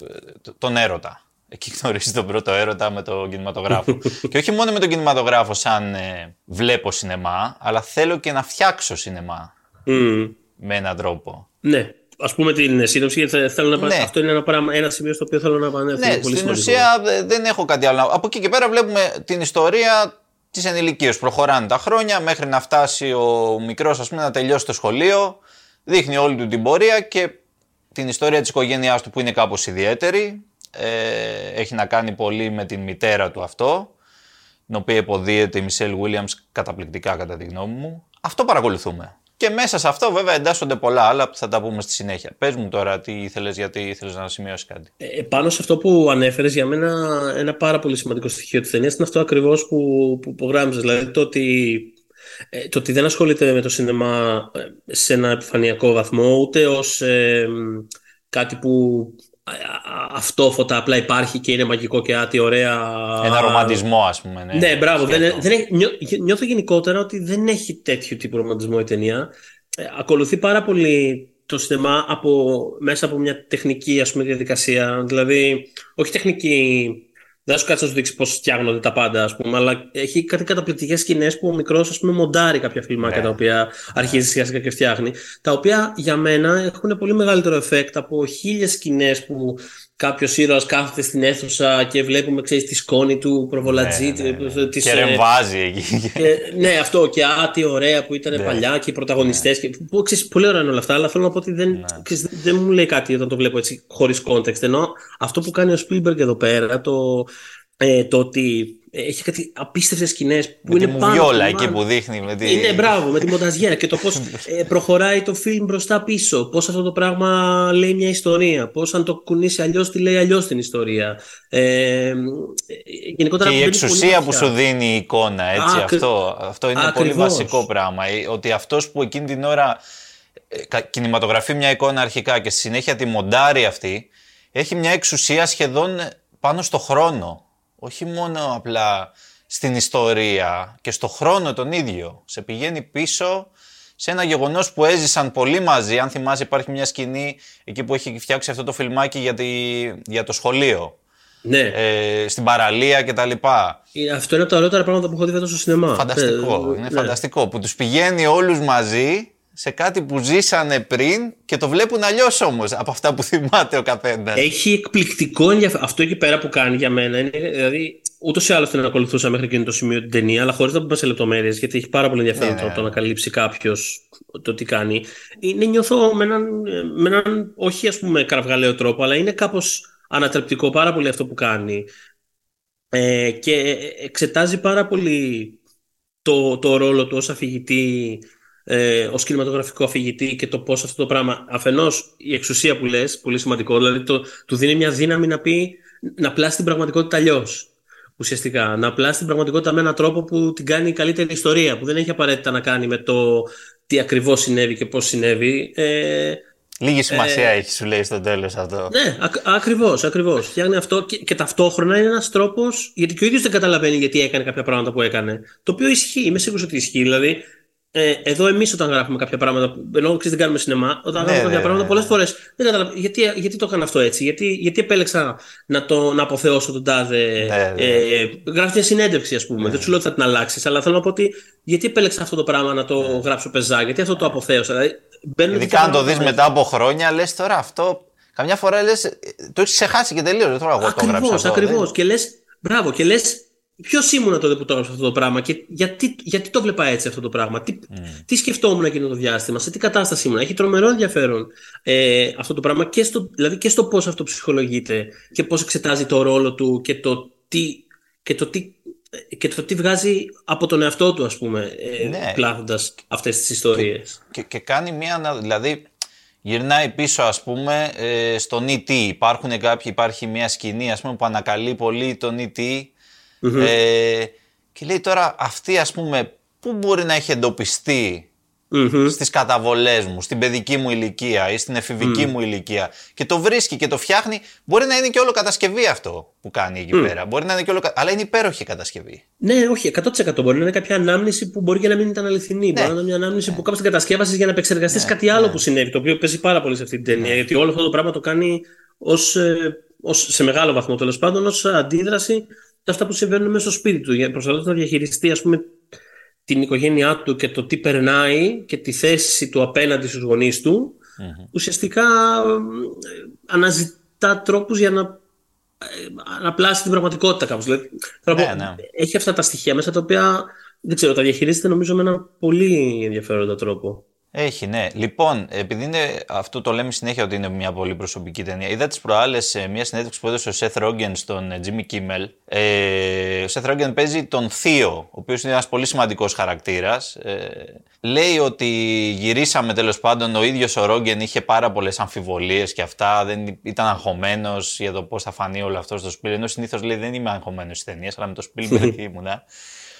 τον έρωτα. Εκεί γνωρίζεις τον πρώτο έρωτα με τον κινηματογράφο. [laughs] και όχι μόνο με τον κινηματογράφο σαν ε, βλέπω σινεμά, αλλά θέλω και να φτιάξω σινεμά. Mm. Με έναν τρόπο. Ναι. Α πούμε την σύνοψη, γιατί θέλω να ναι. αυτό είναι ένα, πράγμα, ένα σημείο στο οποίο θέλω να επανέλθω. Ναι, πολύ στην ουσία δεν έχω κάτι άλλο. Από εκεί και πέρα βλέπουμε την ιστορία της ενηλικίας. Προχωράνε τα χρόνια μέχρι να φτάσει ο μικρός, ας πούμε, να τελειώσει το σχολείο. Δείχνει όλη του την πορεία και την ιστορία της οικογένειάς του που είναι κάπως ιδιαίτερη ε, έχει να κάνει πολύ με την μητέρα του αυτό, την οποία υποδίεται η Μισελ Williams καταπληκτικά κατά τη γνώμη μου. Αυτό παρακολουθούμε. Και μέσα σε αυτό βέβαια εντάσσονται πολλά άλλα που θα τα πούμε στη συνέχεια. Πες μου τώρα τι ήθελες, γιατί ήθελες να σημειώσει κάτι. Ε, πάνω σε αυτό που ανέφερες, για μένα ένα πάρα πολύ σημαντικό στοιχείο της ταινίας είναι αυτό ακριβώς που, που, που Δηλαδή το ότι, ε, το ότι δεν ασχολείται με το σινεμά ε, σε ένα επιφανειακό βαθμό, ούτε ως ε, κάτι που αυτόφωτα απλά υπάρχει και είναι μαγικό και άτι ωραία. Ένα ρομαντισμό, ας πούμε. Ναι, ναι μπράβο. Δεν, δεν νιώθω γενικότερα ότι δεν έχει τέτοιο τύπο ρομαντισμό η ταινία. Ε, ακολουθεί πάρα πολύ το σινεμά από, μέσα από μια τεχνική ας πούμε, διαδικασία. Δηλαδή, όχι τεχνική δεν σου κάτσει να σου δείξει πώς φτιάχνονται τα πάντα, ας πούμε, αλλά έχει κάτι καταπληκτικές σκηνές που ο μικρός, ας πούμε, μοντάρει κάποια φιλμάκια ναι. τα οποία αρχίζει σιγά σιγά και φτιάχνει. Τα οποία για μένα έχουν πολύ μεγαλύτερο εφέκτ από χίλιες σκηνές που κάποιος ήρωας κάθεται στην αίθουσα και βλέπουμε ξέρεις, τη σκόνη του προβολατζή. Ναι, ναι, ναι. Της, και ε, ρεμβάζει εκεί. Και, ναι, αυτό και άτι ωραία που ήταν ναι. παλιά και οι πρωταγωνιστές. Ναι. Που ξέρεις, πολύ ωραία είναι όλα αυτά, αλλά θέλω να πω ότι δεν, ναι. ξέρεις, δεν μου λέει κάτι όταν το βλέπω έτσι χωρίς context. Ενώ αυτό που κάνει ο Spielberg εδώ πέρα, το, ε, το ότι έχει κάτι απίστευτες σκηνές που είναι πάνω. Βιόλα εκεί που δείχνει. Με τη... Είναι μπράβο, με τη μονταζιέρα και το πώς [laughs] ε, προχωράει το φιλμ μπροστά-πίσω. Πώς αυτό το πράγμα λέει μια ιστορία. Πώς αν το κουνήσει αλλιώς, τη λέει αλλιώς την ιστορία. Ε, γενικότερα και η εξουσία που σου δίνει η εικόνα. Έτσι, αυτό, αυτό είναι Ακριβώς. πολύ βασικό πράγμα. Ε, ότι αυτός που εκείνη την ώρα ε, κινηματογραφεί μια εικόνα αρχικά και στη συνέχεια τη μοντάρει αυτή, έχει μια εξουσία σχεδόν πάνω στο χρόνο όχι μόνο απλά στην ιστορία και στο χρόνο τον ίδιο. Σε πηγαίνει πίσω σε ένα γεγονός που έζησαν πολύ μαζί. Αν θυμάσαι υπάρχει μια σκηνή εκεί που έχει φτιάξει αυτό το φιλμάκι για, τη, για το σχολείο. Ναι. Ε, στην παραλία κτλ. Αυτό είναι από τα ωραιότερα πράγματα που έχω δει στο σινεμά. Φανταστικό. Ε, είναι ναι. φανταστικό. Που τους πηγαίνει όλους μαζί σε κάτι που ζήσανε πριν και το βλέπουν αλλιώς όμως από αυτά που θυμάται ο καθένας. Έχει εκπληκτικό ενδιαφέρον. Αυτό εκεί πέρα που κάνει για μένα είναι. Δηλαδή, ούτως ή άλλως την ακολουθούσα μέχρι εκείνο το σημείο την ταινία, αλλά χωρίς να πούμε σε λεπτομέρειες, γιατί έχει πάρα πολύ ενδιαφέρον Ναι, το, ναι. το να καλύψει κάποιος το τι κάνει. Είναι, νιώθω με έναν, με έναν όχι ας πούμε κραυγαλαίο τρόπο, αλλά είναι κάπως ανατρεπτικό πάρα πολύ αυτό που κάνει. Ε, και εξετάζει πάρα πολύ το, το ρόλο του ως αφηγητή, ε, ως κινηματογραφικό αφηγητή και το πώς αυτό το πράγμα, αφενός η εξουσία που λες, πολύ σημαντικό, δηλαδή το, του δίνει μια δύναμη να πει, να πλάσει την πραγματικότητα αλλιώς. Ουσιαστικά, να πλάσει την πραγματικότητα με έναν τρόπο που την κάνει η καλύτερη ιστορία, που δεν έχει απαραίτητα να κάνει με το τι ακριβώς συνέβη και πώς συνέβη. Ε, Λίγη σημασία έχει, σου λέει στο τέλος αυτό. ναι, ακ, ακριβώς, ακριβώς. Φτιάχνει αυτό και, και ταυτόχρονα είναι ένας τρόπος, γιατί και ο ίδιος δεν καταλαβαίνει γιατί έκανε κάποια πράγματα που έκανε. Το οποίο ισχύει, είμαι σίγουρος ότι ισχύει. Δηλαδή, ε, εδώ εμείς όταν γράφουμε κάποια πράγματα, που- ενώ ξέρεις, δεν κάνουμε σινεμά, όταν Ναι, γράφουμε κάποια ναι, πράγματα ναι. πολλές φορές δεν καταλαβαίνω γιατί, γιατί το έκανα αυτό έτσι, γιατί, γιατί επέλεξα να, το, να αποθεώσω τον τάδε. Ναι, ναι. Ε, γράφεις μια συνέντευξη, ας πούμε. Δεν σου λέω ότι θα την αλλάξεις, αλλά θέλω να πω ότι γιατί επέλεξα αυτό το πράγμα να το γράψω πεζά, γιατί αυτό το αποθέωσα. Δηλαδή, μπαίνουν Ειδικά τέτοια αν το δεις πράγματα μετά από χρόνια, λες τώρα αυτό. Καμιά φορά λες. Το έχεις ξεχάσει και τελείως. Τώρα εγώ το έγραψα. αυτό, Ακριβώς. δεν- Και λες, μπράβο, και λες, ποιος ήμουνα τότε που το έγραψα αυτό το πράγμα και γιατί, γιατί το βλέπα έτσι αυτό το πράγμα; Τι, τι σκεφτόμουν εκείνο το διάστημα, σε τι κατάσταση ήμουν. Έχει τρομερό ενδιαφέρον ε, αυτό το πράγμα και στο, δηλαδή και στο πώς αυτό ψυχολογείται και πώς εξετάζει το ρόλο του και το τι. Και το τι και το τι βγάζει από τον εαυτό του, ας πούμε, ε, Ναι. πλάθοντας αυτές τις ιστορίες. και, και κάνει μία. ανα- Δηλαδή, γυρνάει πίσω, ας πούμε, ε, στον E.T. Υπάρχουν κάποιοι, υπάρχει μία σκηνή, ας πούμε, που ανακαλεί πολύ τον E.T. Ε, και λέει τώρα, αυτή, ας πούμε, πού μπορεί να έχει εντοπιστεί Μμμ. στις καταβολές μου, στην παιδική μου ηλικία ή στην εφηβική μου ηλικία και το βρίσκει και το φτιάχνει. Μπορεί να είναι και όλο κατασκευή αυτό που κάνει εκεί πέρα. Μπορεί να είναι και όλο... κα- Αλλά είναι υπέροχη κατασκευή. Ναι, όχι, 100% μπορεί να είναι κάποια ανάμνηση που μπορεί και να μην ήταν αληθινή. Μπορεί να είναι μια ανάμνηση που κάποιο την κατασκεύασες για να επεξεργαστείς κάτι άλλο που συνέβη, το οποίο παίζει πάρα πολύ σε αυτή την ταινία. Γιατί όλο αυτό το πράγμα το κάνει ως, ε, ως, σε μεγάλο βαθμό τέλος πάντων ως αντίδραση σε αυτά που συμβαίνουν μέσα στο σπίτι του. Για προσπαθώντας να διαχειριστεί, ας πούμε, την οικογένειά του και το τι περνάει και τη θέση του απέναντι στους γονείς του, ουσιαστικά ε, αναζητά τρόπους για να ε, να πλάσει την πραγματικότητα κάπως. Δηλαδή, θέλω να Ναι, πω, ναι. Έχει αυτά τα στοιχεία μέσα τα οποία δεν ξέρω, τα διαχειρίζεται νομίζω με έναν πολύ ενδιαφέροντα τρόπο. Έχει, ναι. Λοιπόν, επειδή είναι, αυτό το λέμε συνέχεια ότι είναι μια πολύ προσωπική ταινία. Είδα τις προάλλες μια συνέντευξη που έδωσε ο Seth Rogen στον ε, Jimmy Kimmel. Ε, ο Seth Rogen παίζει τον Θείο, ο οποίος είναι ένας πολύ σημαντικός χαρακτήρας. Ε, λέει ότι γυρίσαμε τέλος πάντων, ο ίδιος ο Rogen είχε πάρα πολλές αμφιβολίες και αυτά. Δεν ήταν αγχωμένος για το πώς θα φανεί όλο αυτό στο Spielberg. Ενώ συνήθως λέει δεν είμαι αγχωμένος στις ταινίες, αλλά με το Spielberg [laughs] ήμουνα.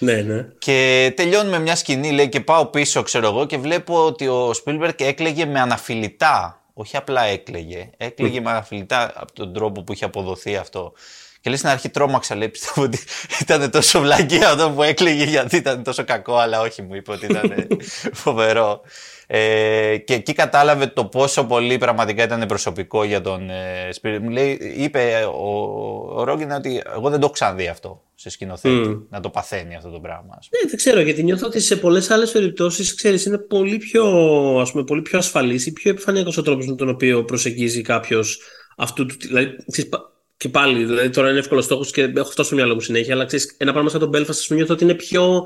Ναι, ναι. Και τελειώνουμε μια σκηνή, λέει, και πάω πίσω, ξέρω εγώ, και βλέπω ότι ο Σπίλμπερκ έκλαιγε με αναφιλητά. Όχι απλά έκλαιγε. Έκλαιγε με αναφιλητά από τον τρόπο που είχε αποδοθεί αυτό. Και λέει στην αρχή τρόμαξα, λέει, πιστεύω ότι ήταν τόσο βλακία αυτό που έκλαιγε γιατί ήταν τόσο κακό, αλλά όχι μου είπε ότι ήταν [laughs] φοβερό. Ε, και εκεί κατάλαβε το πόσο πολύ πραγματικά ήταν προσωπικό για τον ε, Spielberg. Μου λέει, είπε ο, ο Ρόγκιν ότι εγώ δεν το έχω ξαναδεί αυτό σε σκηνοθέτη, να το παθαίνει αυτό το πράγμα. ας πούμε. Ναι, δεν ξέρω, γιατί νιώθω ότι σε πολλές άλλες περιπτώσεις, ξέρεις, είναι πολύ πιο, ας πούμε, πολύ πιο ασφαλής ή πιο επιφανειακός ο τρόπος με τον οποίο προσεγγίζει κάποιος αυτού του. Δηλαδή, ξέρεις, πα- και πάλι, δηλαδή τώρα είναι εύκολος στόχος και έχω αυτό στο μυαλό μου συνέχεια, αλλά ξέρεις, ένα πράγμα σαν τον Belfast, ας πούμε, νιώθω ότι είναι πιο.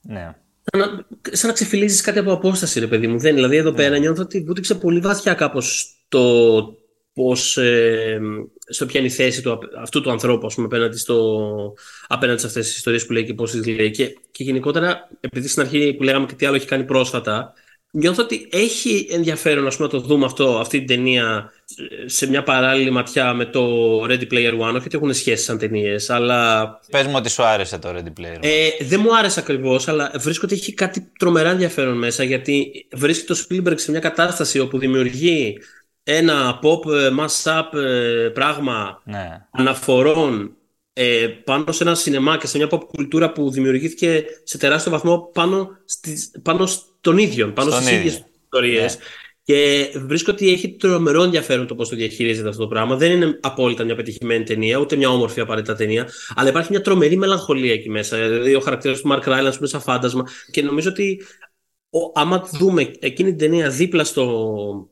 Ναι. Σαν να, σαν να ξεφυλίζεις κάτι από απόσταση, ρε παιδί μου. Δεν, δηλαδή, εδώ πέρα νιώθω ότι βούτυξε πολύ βαθιά κάπως το πώς. Ε, στο ποια είναι η θέση του, αυτού του ανθρώπου, ας πούμε, απέναντι, στο, απέναντι σε αυτές τις ιστορίες που λέει και πώς τις λέει. Και, και γενικότερα, επειδή στην αρχή που λέγαμε και τι άλλο έχει κάνει πρόσφατα, νιώθω ότι έχει ενδιαφέρον ας πούμε, να το δούμε αυτό, αυτή την ταινία ε, σε μια παράλληλη ματιά με το Ready Player One. Όχι ότι έχουν σχέση σαν ταινίες, αλλά Πες μου ότι σου άρεσε το Ready Player. One. ε, δεν μου άρεσε ακριβώς, αλλά βρίσκω ότι έχει κάτι τρομερά ενδιαφέρον μέσα γιατί βρίσκει το Spielberg σε μια κατάσταση όπου δημιουργεί ένα pop ε, mash-up ε, πράγμα ναι. αναφορών ε, πάνω σε ένα σινεμά και σε μια pop κουλτούρα που δημιουργήθηκε σε τεράστιο βαθμό πάνω, στις, πάνω στον ίδιο, πάνω Στον στις ίδιο. ίδιες ιστορίες. Και βρίσκω ότι έχει τρομερό ενδιαφέρον το πώς το διαχειρίζεται αυτό το πράγμα. Δεν είναι απόλυτα μια πετυχημένη ταινία, ούτε μια όμορφη απαραίτητα ταινία, αλλά υπάρχει μια τρομερή μελαγχολία εκεί μέσα. Δηλαδή, ο χαρακτήρας του Mark Rylance που είναι σαν φάντασμα. Και νομίζω ότι ο, άμα δούμε εκείνη την ταινία δίπλα στο,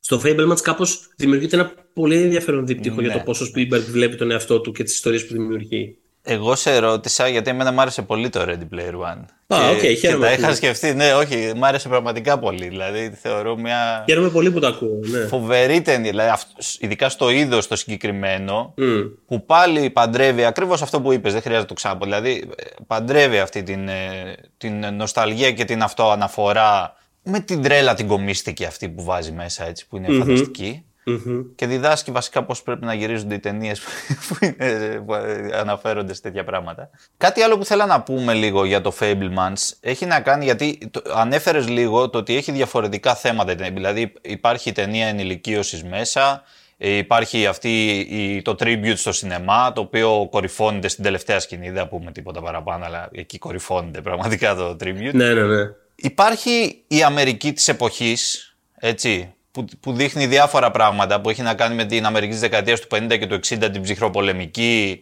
στο Fabelmans, κάπως δημιουργείται ένα πολύ ενδιαφέρον δίπτυχο Ναι. για το πόσο ο Spielberg βλέπει τον εαυτό του και τις ιστορίες που δημιουργεί. Εγώ σε ρώτησα γιατί εμένα μου άρεσε πολύ το Ready Player One. Α, και, οκ, και χαίρομαι τα που- είχα σκεφτεί, ναι, όχι, μου άρεσε πραγματικά πολύ. Δηλαδή, θεωρώ μια Χαίρομαι πολύ που το ακούω. Ναι. φοβερή ταινία. Δηλαδή, αυτό- ειδικά στο είδος το συγκεκριμένο, Μμ. που πάλι παντρεύει ακριβώς αυτό που είπες, δεν χρειάζεται να το ξαναπώ. Δηλαδή, ε, παντρεύει αυτή την, ε, την νοσταλγία και την αυτοαναφορά με την τρέλα την κομίστικη αυτή που βάζει μέσα, έτσι, που είναι φανταστική. Μμμ. Και διδάσκει βασικά πώς πρέπει να γυρίζονται οι ταινίες που, είναι- που αναφέρονται σε τέτοια πράγματα. Κάτι άλλο που θέλω να πούμε λίγο για το Fablemans έχει να κάνει γιατί το, ανέφερες λίγο το ότι έχει διαφορετικά θέματα. η ταινία. Δηλαδή υπάρχει η ταινία ενηλικίωσης μέσα, ε, υπάρχει αυτή η, το tribute στο σινεμά, το οποίο κορυφώνεται στην τελευταία σκηνή. Δεν θα πούμε τίποτα παραπάνω, αλλά εκεί κορυφώνεται πραγματικά το tribute. Ναι, ναι, ναι. Υπάρχει η Αμερική της εποχής, έτσι, που, που δείχνει διάφορα πράγματα που έχει να κάνει με την Αμερική της δεκαετίας του 50 και του 60, την ψυχροπολεμική,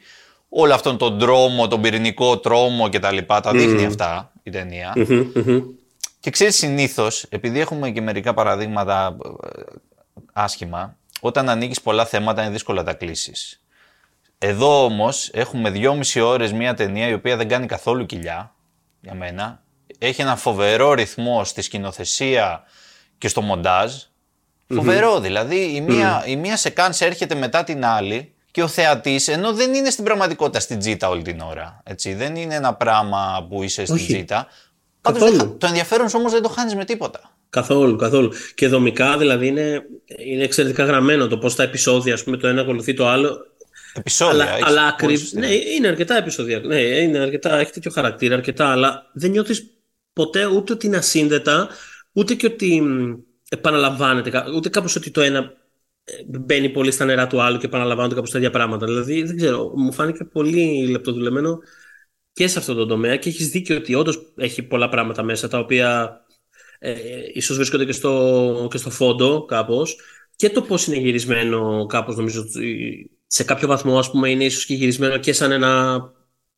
όλο αυτόν τον τρόμο, τον πυρηνικό τρόμο κτλ. Τα δείχνει αυτά η ταινία. Μμμ, μμμ. Και ξέρεις συνήθως, επειδή έχουμε και μερικά παραδείγματα ε, άσχημα, όταν ανοίγεις πολλά θέματα είναι δύσκολο να τα κλείσεις. Εδώ όμως έχουμε δυόμιση ώρες μια ταινία η οποία δεν κάνει καθόλου κοιλιά, για μένα. Έχει ένα φοβερό ρυθμό στη σκηνοθεσία και στο μοντάζ. Φοβερό δηλαδή, η μία, η μία σεκάνς έρχεται μετά την άλλη και ο θεατής, ενώ δεν είναι στην πραγματικότητα στην τζίτα όλη την ώρα. Έτσι, δεν είναι ένα πράγμα που είσαι στην Όχι. τζίτα. Πάντως Καθόλου. δεν χα- το ενδιαφέρον σου όμως δεν το χάνεις με τίποτα. Καθόλου, καθόλου. Και δομικά δηλαδή είναι, είναι εξαιρετικά γραμμένο το πώς τα επεισόδια, ας πούμε, το ένα ακολουθεί το άλλο. Επισόδια. αλλά έχεις αλλά πολύ ακριβώ. σωστή. Ναι, είναι αρκετά επεισόδια. Ναι, είναι αρκετά, έχει τέτοιο χαρακτήρα, αρκετά, αλλά δεν νιώθεις ποτέ ούτε ότι είναι ασύνδετα, ούτε και ότι μ, επαναλαμβάνεται, κα- ούτε κάπως ότι το ένα ε, μπαίνει πολύ στα νερά του άλλου και επαναλαμβάνονται κάπως τα ίδια πράγματα. Δηλαδή, δεν ξέρω, μου φάνηκε πολύ λεπτοδουλεμένο και σε αυτό το τομέα και έχεις δίκιο ότι όντως έχει πολλά πράγματα μέσα τα οποία ε, ίσως βρίσκονται και στο, και στο φόντο κάπως και το πώς είναι γυρισμένο κάπως νομίζω ότι σε κάποιο βαθμό ας πούμε είναι ίσως και γυρισμένο και σαν ένα,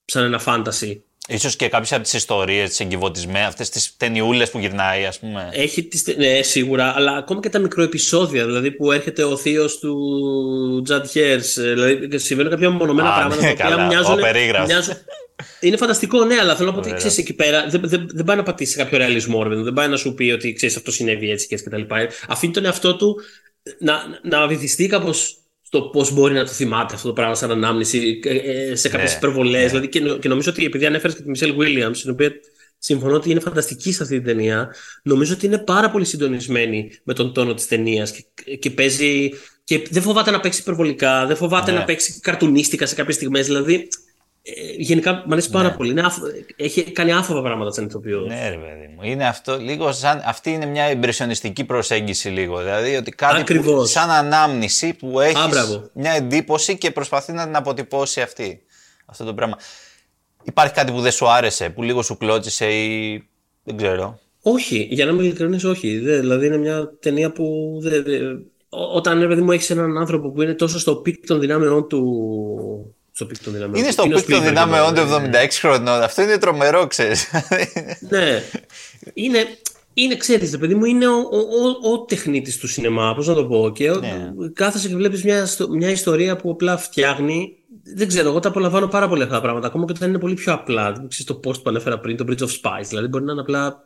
σαν ένα φάνταση. Ίσως και κάποιες από τις ιστορίες, τις εγκυβωτισμένες, αυτές τις ταινιούλες που γυρνάει, ας πούμε. Έχει τις, τε- ναι, σίγουρα, αλλά ακόμα και τα μικροεπισόδια, δηλαδή που έρχεται ο θείος του Τζαντ Χέρς, ε, δηλαδή συμβαίνουν κάποια μονομένα Α, πράγματα ναι, τα οποία καλά, μοιάζουν, ο περίγραφος. μοιάζουν- Είναι φανταστικό, ναι, αλλά θέλω να πω ότι Ωραία. ξέρεις εκεί πέρα δεν, δεν, δεν πάει να πατήσει σε κάποιο ρεαλισμό, ρε, παιδί μου. δεν πάει να σου πει ότι ξέρεις αυτό συνέβη έτσι και έτσι κτλ. Αφήνει τον εαυτό του να, να βυθιστεί κάπως στο πώς μπορεί να το θυμάται αυτό το πράγμα σαν ανάμνηση ε, ε, σε κάποιες Ναι, υπερβολές. ναι. Δηλαδή, και, νο- και νομίζω ότι επειδή ανέφερες και τη Μισελ Williams, την οποία συμφωνώ ότι είναι φανταστική σε αυτή την ταινία, νομίζω ότι είναι πάρα πολύ συντονισμένη με τον τόνο της ταινίας και, και παίζει. Και δεν φοβάται να παίξει υπερβολικά, δεν φοβάται Ναι. να παίξει καρτουνίστικα σε κάποιες στιγμές. Δηλαδή, ε, γενικά μου αρέσει πάρα Ναι. πολύ. Είναι άφο- έχει κάνει άφοβα πράγματα σαν ηθοποιός. Ναι, ρε παιδί μου. Είναι αυτό, λίγο σαν, αυτή είναι μια εμπρεσιονιστική προσέγγιση λίγο. Δηλαδή ότι κάτι που, Ακριβώς. σαν ανάμνηση που έχεις Α, μπράβο. μια εντύπωση και προσπαθεί να την αποτυπώσει αυτή. Αυτό το πράγμα. Υπάρχει κάτι που δεν σου άρεσε, που λίγο σου κλώτσισε ή δεν ξέρω; Όχι, για να είμαι ειλικρινής, όχι. Δε, δηλαδή είναι μια ταινία που. Δε, δε, ό- όταν ρε παιδί μου έχεις έναν άνθρωπο που είναι τόσο στο peak των δυνάμεών του. Στο peak των δυνάμεών Είναι του. στο ο peak των Spielberg, δυνάμεών του ε, 76 χρονών. Αυτό είναι τρομερό, ξέρεις. Ναι. Είναι, είναι ξέρεις, ρε παιδί μου, είναι ο, ο, ο, ο τεχνίτης του σινεμά, πώς να το πω. Και ο- Ναι. κάθεσαι και βλέπεις μια, ιστο- μια ιστορία που απλά φτιάχνει. Δεν ξέρω, εγώ τα απολαμβάνω πάρα πολύ αυτά τα πράγματα. Ακόμα και όταν είναι πολύ πιο απλά. Δεν ξέρεις το post που ανέφερα πριν, το Bridge of Spies. Δηλαδή μπορεί να είναι απλά.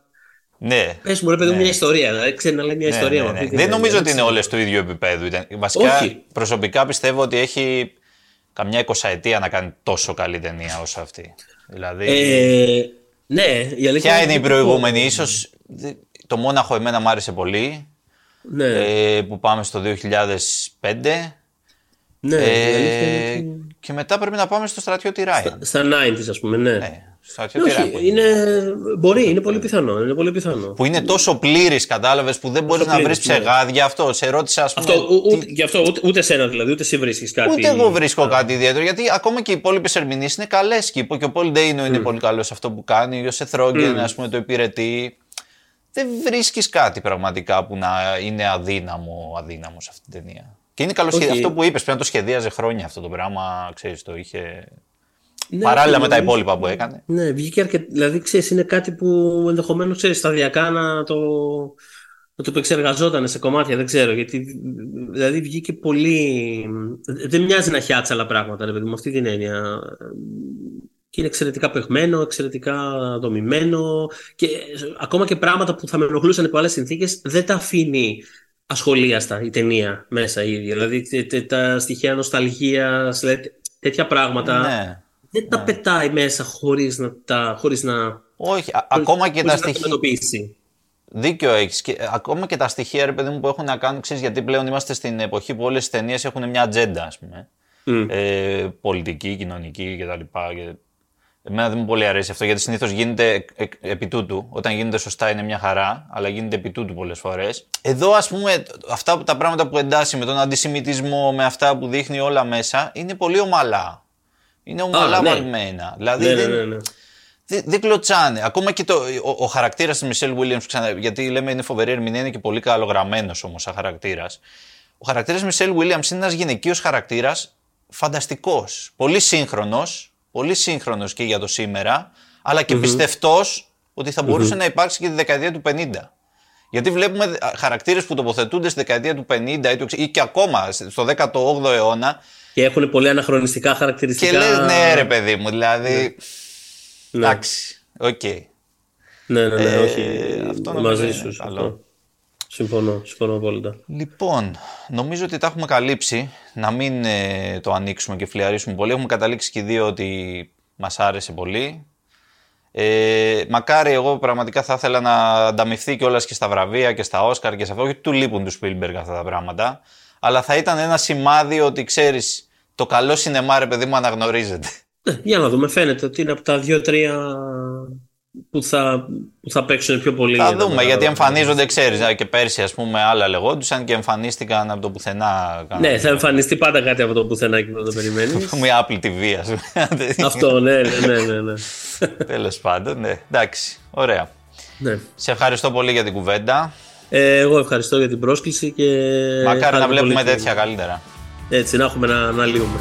ναι. Πες μου, ρε παιδί μου, Ναι. μια ιστορία. Δηλαδή ξέρεις να λέει μια Ναι, ιστορία ναι, με ναι. αυτή την Δεν έννοια, νομίζω ότι είναι ξέρω. όλες του ίδιου επίπεδου. Ήταν- Βασικά, Όχι. προσωπικά πιστεύω ότι έχει καμιά εικοσαετία να κάνει τόσο καλή ταινία όσο αυτή. Δηλαδή, Ε, ναι, η αλήθεια ποια είναι η ότι- προηγούμενη, ίσως το Μόναχο εμένα μου άρεσε πολύ, Ναι, ε, που πάμε στο 2005. ναι, η αλήθεια είναι Ε, ότι- και μετά πρέπει να πάμε στο στρατιώτη Ράιν. Στα 90s, ας πούμε, ναι. Ναι, στρατιώτη Όχι, Ράιν. είναι, μπορεί, είναι πολύ πιθανό. Είναι πολύ πιθανό. Που είναι τόσο πλήρης, κατάλαβες, που δεν μπορείς να βρεις πλήρης, ναι. ψεγάδια. Αυτό σε ρώτησα, ας πούμε. Αυτό, ου, τι- ούτε, γι' αυτό ούτε, ούτε σένα δηλαδή, ούτε εσύ βρίσκεις κάτι. Ούτε εγώ βρίσκω κάτι ιδιαίτερο, γιατί ακόμα και οι υπόλοιπε ερμηνείε είναι καλές. Και και ο Πολ Ντέινο είναι πολύ καλός σε αυτό που κάνει. Ο Σεθ Ρόγκεν, ας πούμε, το υπηρετεί. Δεν βρίσκεις κάτι πραγματικά που να είναι αδύναμο, αδύναμο σε αυτή την ταινία. Και είναι καλός Όχι. σχέδιο. Αυτό που είπες, πρέπει να το σχεδίαζε χρόνια αυτό το πράγμα. Ξέρεις, το είχε. Ναι, Παράλληλα με τα νομίζω- υπόλοιπα που έκανε. Ναι, βγήκε αρκετά. Δηλαδή, ξέρεις, είναι κάτι που ενδεχομένως ξέρεις σταδιακά να το. να το επεξεργαζόταν σε κομμάτια, δεν ξέρω. Γιατί δηλαδή βγήκε πολύ. Δεν μοιάζει να χιάτσα άλλα πράγματα, ρε παιδί μου, αυτή την έννοια. Και είναι εξαιρετικά παιγμένο, εξαιρετικά δομημένο και ακόμα και πράγματα που θα με ενοχλούσαν υπό άλλες συνθήκες δεν τα αφήνει ασχολίαστα η ταινία μέσα η ίδια. Δηλαδή τα στοιχεία νοσταλγία, τέτοια πράγματα. Ναι. Δεν τα ναι. πετάει μέσα χωρίς να τα. Χωρίς να... Όχι, ακόμα και τα στοιχεία. Δίκιο έχεις. Ακόμα και τα στοιχεία, ρε παιδί μου, που έχουν να κάνουν, ξέρεις, γιατί πλέον είμαστε στην εποχή που όλες τις ταινίες έχουν μια ατζέντα, ας πούμε. Ε, πολιτική, κοινωνική κτλ. Και... Εμένα δεν μου πολύ αρέσει αυτό γιατί συνήθως γίνεται επί τούτου. Όταν γίνεται σωστά είναι μια χαρά, αλλά γίνεται επί τούτου πολλές φορές. Εδώ, ας πούμε, αυτά τα πράγματα που εντάσσει με τον αντισημιτισμό, με αυτά που δείχνει όλα μέσα, είναι πολύ ομαλά. Είναι ομαλά ναι. βαλμένα. Δηλαδή ναι, ναι, ναι, δεν, δεν κλωτσάνε. Ακόμα και το, ο, ο χαρακτήρας της Μισελ Williams, γιατί λέμε είναι φοβερή ερμηνεία, είναι και πολύ καλογραμμένος όμως σαν χαρακτήρας. Ο χαρακτήρας της Michelle Williams είναι ένας γυναικείος χαρακτήρας φανταστικός. Πολύ σύγχρονος, πολύ σύγχρονος και για το σήμερα, αλλά και μμ πιστευτός ότι θα μπορούσε να υπάρξει και τη δεκαετία του 50. Γιατί βλέπουμε χαρακτήρες που τοποθετούνται στη δεκαετία του 50 ή, και ακόμα στο 18ο αιώνα. Και έχουν πολύ αναχρονιστικά χαρακτηριστικά. Και λες, ναι, ρε παιδί μου, δηλαδή. Ναι. Εντάξει, οκ. Ναι, ναι, ναι, ε, όχι. Αυτό μαζί σου. Συμφωνώ, συμφωνώ απόλυτα. Λοιπόν, νομίζω ότι τα έχουμε καλύψει. Να μην ε, το ανοίξουμε και φλιαρίσουμε πολύ. Έχουμε καταλήξει και οι δύο ότι μας άρεσε πολύ. Ε, μακάρι εγώ πραγματικά θα ήθελα να ανταμυφθεί κιόλας και στα βραβεία και στα Όσκαρ και σε αυτό. Όχι του λείπουν του Σπίλμπεργκ αυτά τα πράγματα. Αλλά θα ήταν ένα σημάδι ότι ξέρεις, το καλό σινεμά ρε παιδί μου αναγνωρίζεται. Ναι, για να δούμε. Φαίνεται ότι είναι από τα δύο-τρία που θα, που θα παίξουν πιο πολύ. Θα δούμε, γιατί εμφανίζονται, ξέρεις, και πέρσι ας πούμε άλλα λεγόντουσαν και εμφανίστηκαν από το πουθενά. Ναι, θα εμφανιστεί πάντα κάτι από το πουθενά και δεν το περιμένεις. [laughs] Μια Apple TV, ας πούμε. [laughs] Αυτό, ναι, ναι, ναι. ναι. [laughs] Τέλος πάντων, ναι. Εντάξει, ωραία. Ναι. Σε ευχαριστώ πολύ για την κουβέντα. Ε, εγώ ευχαριστώ για την πρόσκληση και. Μακάρι να βλέπουμε τέτοια καλύτερα. Έτσι, να έχουμε να, να λύουμε.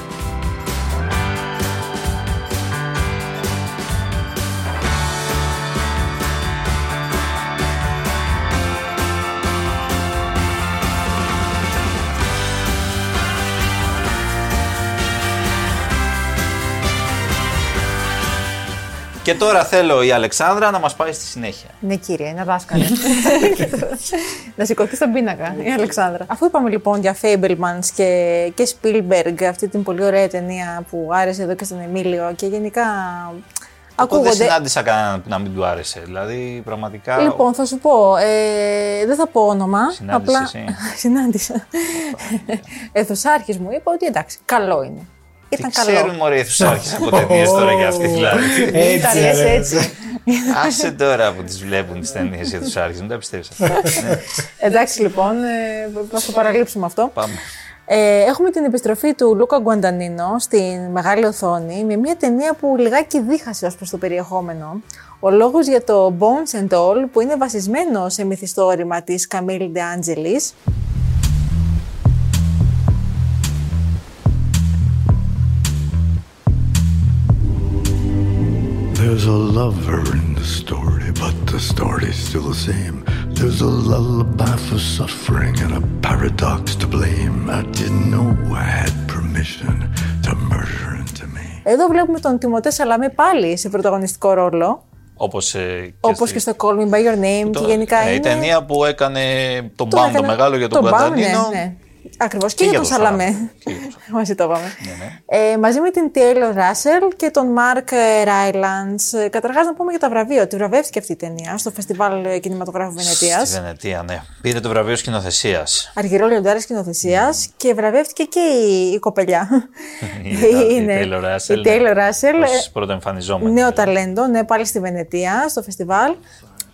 Και τώρα θέλω η Αλεξάνδρα να μας πάει στη συνέχεια. Ναι, κύριε, ένα δάσκαλο. [laughs] να σηκωθεί στον πίνακα η Αλεξάνδρα. Αφού είπαμε λοιπόν για Fablemans και, και Spielberg, αυτή την πολύ ωραία ταινία που άρεσε εδώ και στον Εμίλιο και γενικά Ακούγονται... δεν συνάντησα κανέναν που να μην του άρεσε. Δηλαδή, πραγματικά. Λοιπόν, θα σου πω. Ε, δεν θα πω όνομα. Συνάντησες απλά... εσύ. [laughs] Συνάντησα. Εθωσάρχη μου είπε ότι εντάξει, καλό είναι. Ήταν Τι καλό. Ξέρουν μωρέ άρχισε από [laughs] ταινίες τώρα για αυτή δηλαδή. Έτσι, έτσι. Άσε τώρα που τις βλέπουν τις ταινίες για τους άρχες, δεν τα πιστεύεις αυτά. Εντάξει λοιπόν, θα το παραλείψουμε αυτό. Πάμε. Ε, έχουμε την επιστροφή του Λούκα Γκουαντανίνο στην μεγάλη οθόνη με μια ταινία που λιγάκι δίχασε ως προς το περιεχόμενο. Ο λόγος για το Bones and All που είναι βασισμένο σε μυθιστόρημα της Camille De There's a lover in the story, but the story's still the same. There's a lullaby for suffering and a paradox to blame. I didn't know I had permission to murder into me. Εδώ βλέπουμε τον Τιμωτέ Σαλαμέ πάλι σε πρωταγωνιστικό ρόλο. Όπως, ε, Όπως και, στο Call Me By Your Name το, και γενικά ε, είναι... Η ταινία που έκανε τον μπάντο μεγάλο για τον Καντανίνο. Ναι, ναι. Ακριβώς. Και, και, για τον Σαλαμέ. Μαζί το είπαμε. Ναι, ναι. Ε, μαζί με την Taylor Russell και τον Mark Rylance. Καταρχάς, να πούμε για τα βραβεία. Ότι βραβεύτηκε αυτή η ταινία στο Φεστιβάλ Κινηματογράφου Βενετίας. Στη Βενετία, ναι. Πήρε το βραβείο σκηνοθεσίας. Αργυρό λιοντάρι σκηνοθεσίας mm. και βραβεύτηκε και η, η κοπελιά. η, [laughs] η Taylor Russell. Η Taylor Russell. Ναι. Πρωτοεμφανιζόμενη. Νέο ταλέντο, ναι, πάλι στη Βενετία, στο φεστιβάλ.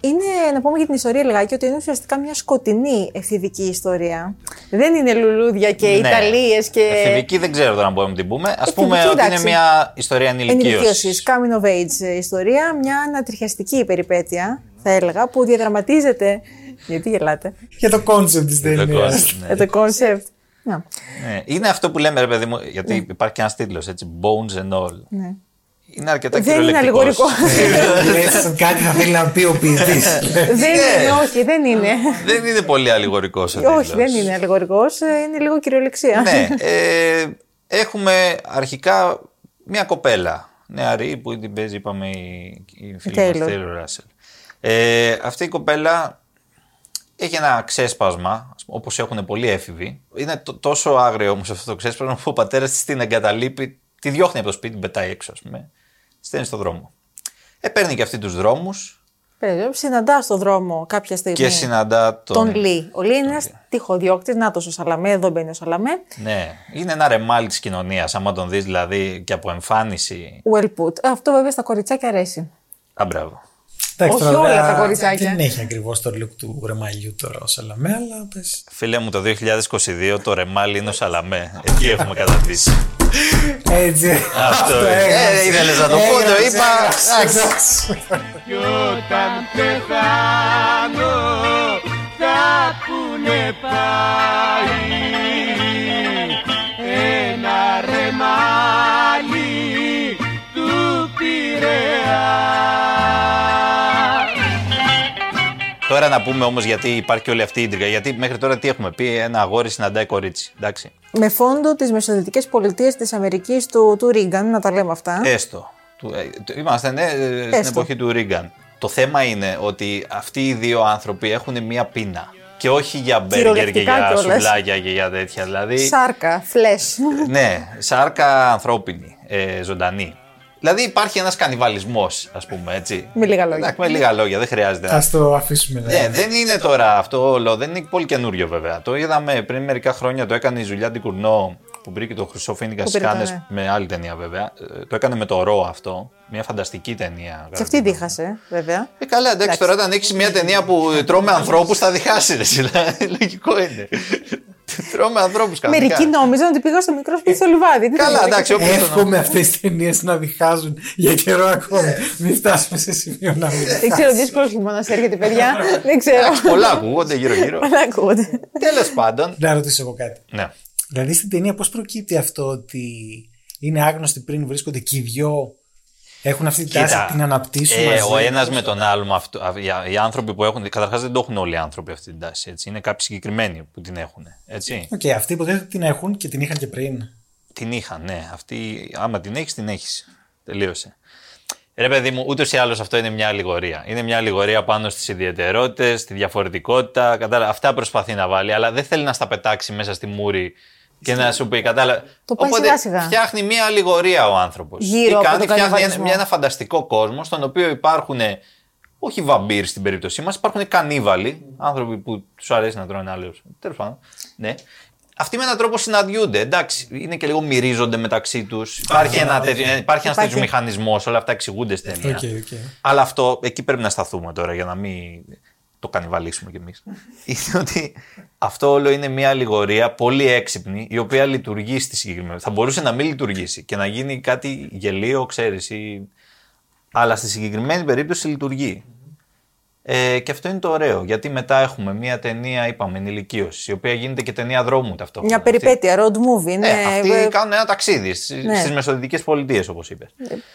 Είναι, να πούμε για την ιστορία λιγάκι, ότι είναι ουσιαστικά μια σκοτεινή εφηβική ιστορία. Δεν είναι λουλούδια και ναι. Ιταλίες και. Εφηβική δεν ξέρω τώρα αν μπορούμε να την πούμε. Α πούμε ότι είναι μια ιστορία ενηλικίωσης. Coming of age ιστορία, μια ανατριχιαστική περιπέτεια, θα έλεγα, που διαδραματίζεται. Γιατί γελάτε; Για το κόνσεπτ της ταινίας. Για το κόνσεπτ. Ναι. Είναι αυτό που λέμε, ρε παιδί μου, γιατί υπάρχει και ένας τίτλος έτσι. Bones and all. Ναι. Είναι αρκετά Δεν είναι κυριολεκτικός. αλληγορικό. Λες ότι κάτι θα θέλει να πει ο ποιητής. δεν είναι, όχι, δεν είναι. δεν είναι πολύ αλληγορικός ο όχι, τίτλος. δεν είναι αλληγορικός. Είναι λίγο κυριολεξία. ναι, ε, έχουμε αρχικά μια κοπέλα νεαρή που την παίζει, είπαμε, η, η φίλη μας Taylor. Taylor Russell. Ε, αυτή η κοπέλα έχει ένα ξέσπασμα, ας πούμε, όπως έχουν πολλοί έφηβοι. Είναι τ- τόσο άγριο όμως αυτό το ξέσπασμα που ο πατέρας της την εγκαταλείπει, τη διώχνει από το σπίτι, την πετάει έξω, ας πούμε. Στέλνει στον δρόμο. Ε, παίρνει και αυτή τους δρόμους Παίζει, Συναντά στον δρόμο κάποια στιγμή. και συναντά τον... τον Λί. Ο Λί είναι ένας τυχοδιώκτης. Να το ο Σαλαμέ, εδώ μπαίνει ο Σαλαμέ. Ναι, είναι ένα ρεμάλι της κοινωνίας, άμα τον δεις δηλαδή και από εμφάνιση. Well put. Αυτό βέβαια στα κοριτσάκια αρέσει. Α, μπράβο. Εντάξει, Όχι τώρα όλα δεν- τα κοριτσάκια. Δεν έχει ακριβώς το look του ρεμαλιού τώρα ο Σαλαμέ, αλλά πες. Φίλε μου, το 2022 το ρεμάλι είναι ο Σαλαμέ. Εκεί έχουμε καταντήσει. Έτσι. Αυτό έγραψε. ε, ήθελες να το πω, το Έγραψε, είπα. έγραψε, Εντάξει. έγραψε. Κι όταν πεθάνω θα πούνε πάλι Τώρα να πούμε όμως γιατί υπάρχει και όλη αυτή η ίντριγκα. Γιατί μέχρι τώρα τι έχουμε πει, ένα αγόρι συναντάει κορίτσι. Εντάξει. Με φόντο τις μεσοδυτικές πολιτείες της Αμερικής του, του Ρίγκαν, να τα λέμε αυτά. Έστω. Του- ε, το- Είμαστε ναι, ε, στην Έστω. εποχή του Ρίγκαν. Το θέμα είναι ότι αυτοί οι δύο άνθρωποι έχουν μία πείνα. Και όχι για μπέργκερ και Κυριολεκτικά για κιόλας. σουβλάκια και για τέτοια. Δηλαδή. Σάρκα, φλες. ναι, σάρκα ανθρώπινη, ε, ζωντανή. Δηλαδή υπάρχει ένας κανιβαλισμός, ας πούμε έτσι. Με λίγα λόγια. Εντάξει, με λίγα λόγια, δεν χρειάζεται. να- Α το αφήσουμε. Ναι, δεν είναι τώρα αυτό όλο, δεν είναι πολύ καινούριο βέβαια. Το είδαμε πριν μερικά χρόνια, το έκανε η Ζουλιά Ντικουρνό που βρήκε το Χρυσό Φίνικα Που στις πήρε το, Κάνες ναι. με άλλη ταινία βέβαια. Ε, Το έκανε με το ρο αυτό. Μια φανταστική ταινία. Και αυτή δίχασε, βέβαια. Ε, καλά, εντάξει, τώρα όταν έχεις μια ταινία που τρώμε ανθρώπους θα διχάσεις. Ρε, δηλαδή, λογικό είναι. [laughs] τρώμε ανθρώπους κανονικά. Μερικοί νόμιζαν ότι πήγα στο μικρό σπίτι στο λιβάδι. Τι Καλά, θα γίνει. εντάξει, όποιος το Εύχομαι αυτές τι ταινίες να διχάζουν για καιρό ακόμη. Μην φτάσουμε σε σημείο να μην. Δεν ξέρω, δύσκολο χειμώνα έρχεται, παιδιά. [laughs] Δεν ξέρω. Εντάξει, πολλά ακούγονται γύρω-γύρω. [laughs] Πολλά ακούγονται. Τέλος πάντων. Να ρωτήσω εγώ κάτι. Ναι. Δηλαδή στην ταινία πώς προκύπτει αυτό ότι είναι άγνωστοι πριν βρίσκονται και οι δυο έχουν αυτή τη τάση την αναπτύσσουν ε, μαζί. ο ένας με τον άλλο, με αυτό, α, οι, οι άνθρωποι που έχουν. Καταρχάς δεν το έχουν όλοι οι άνθρωποι αυτή την τάση. Έτσι. Είναι κάποιοι συγκεκριμένοι που την έχουν. Έτσι. Οκ, αυτοί υποτίθεται ότι την έχουν και την είχαν και πριν. Την είχαν, ναι. Αυτή, άμα την έχεις, την έχεις. Τελείωσε. Ρε παιδί μου, ούτως ή άλλως αυτό είναι μια αλληγορία. Είναι μια αλληγορία πάνω στις ιδιαιτερότητες, στη διαφορετικότητα. Κατάλαβα, αυτά προσπαθεί να βάλει, αλλά δεν θέλει να στα πετάξει μέσα στη μούρη και να σου πει, κατάλαβα. Το πάει Οπότε σιγά-σιγά. φτιάχνει μια αλληγορία ο άνθρωπος. Γύρω από τον φτιάχνει ένα, κανιβαλισμό. μια, ένα φανταστικό κόσμο, στον οποίο υπάρχουν όχι βαμπύρ στην περίπτωσή μας, υπάρχουν κανίβαλοι, άνθρωποι που τους αρέσει να τρώνε άλλους. Τέλος πάντων. Ναι. Αυτοί με έναν τρόπο συναντιούνται. Εντάξει, είναι και λίγο μυρίζονται μεταξύ τους. Υπάρχει ένα τέτοιο υπάρχει ένας Υπάρχει. τέτοιο μηχανισμός, όλα αυτά εξηγούνται στην ταινία. Οκ, οκ. Αλλά αυτό, εκεί πρέπει να σταθούμε τώρα για να μην το κανιβαλίσουμε κι εμείς. [laughs] είναι ότι αυτό όλο είναι μια αλληγορία πολύ έξυπνη, η οποία λειτουργεί στη συγκεκριμένη. Θα μπορούσε να μην λειτουργήσει και να γίνει κάτι γελοίο, ξέρεις. Ή... Αλλά στη συγκεκριμένη περίπτωση λειτουργεί. Ε, και αυτό είναι το ωραίο, γιατί μετά έχουμε μια ταινία, είπαμε, ενηλικίωσης, η οποία γίνεται και ταινία δρόμου ταυτόχρονα. Μια περιπέτεια, road movie. Είναι Ε, αυτοί ε, κάνουν ένα ταξίδι στις Ναι. στις μεσοδυτικές πολιτείες, όπως είπες.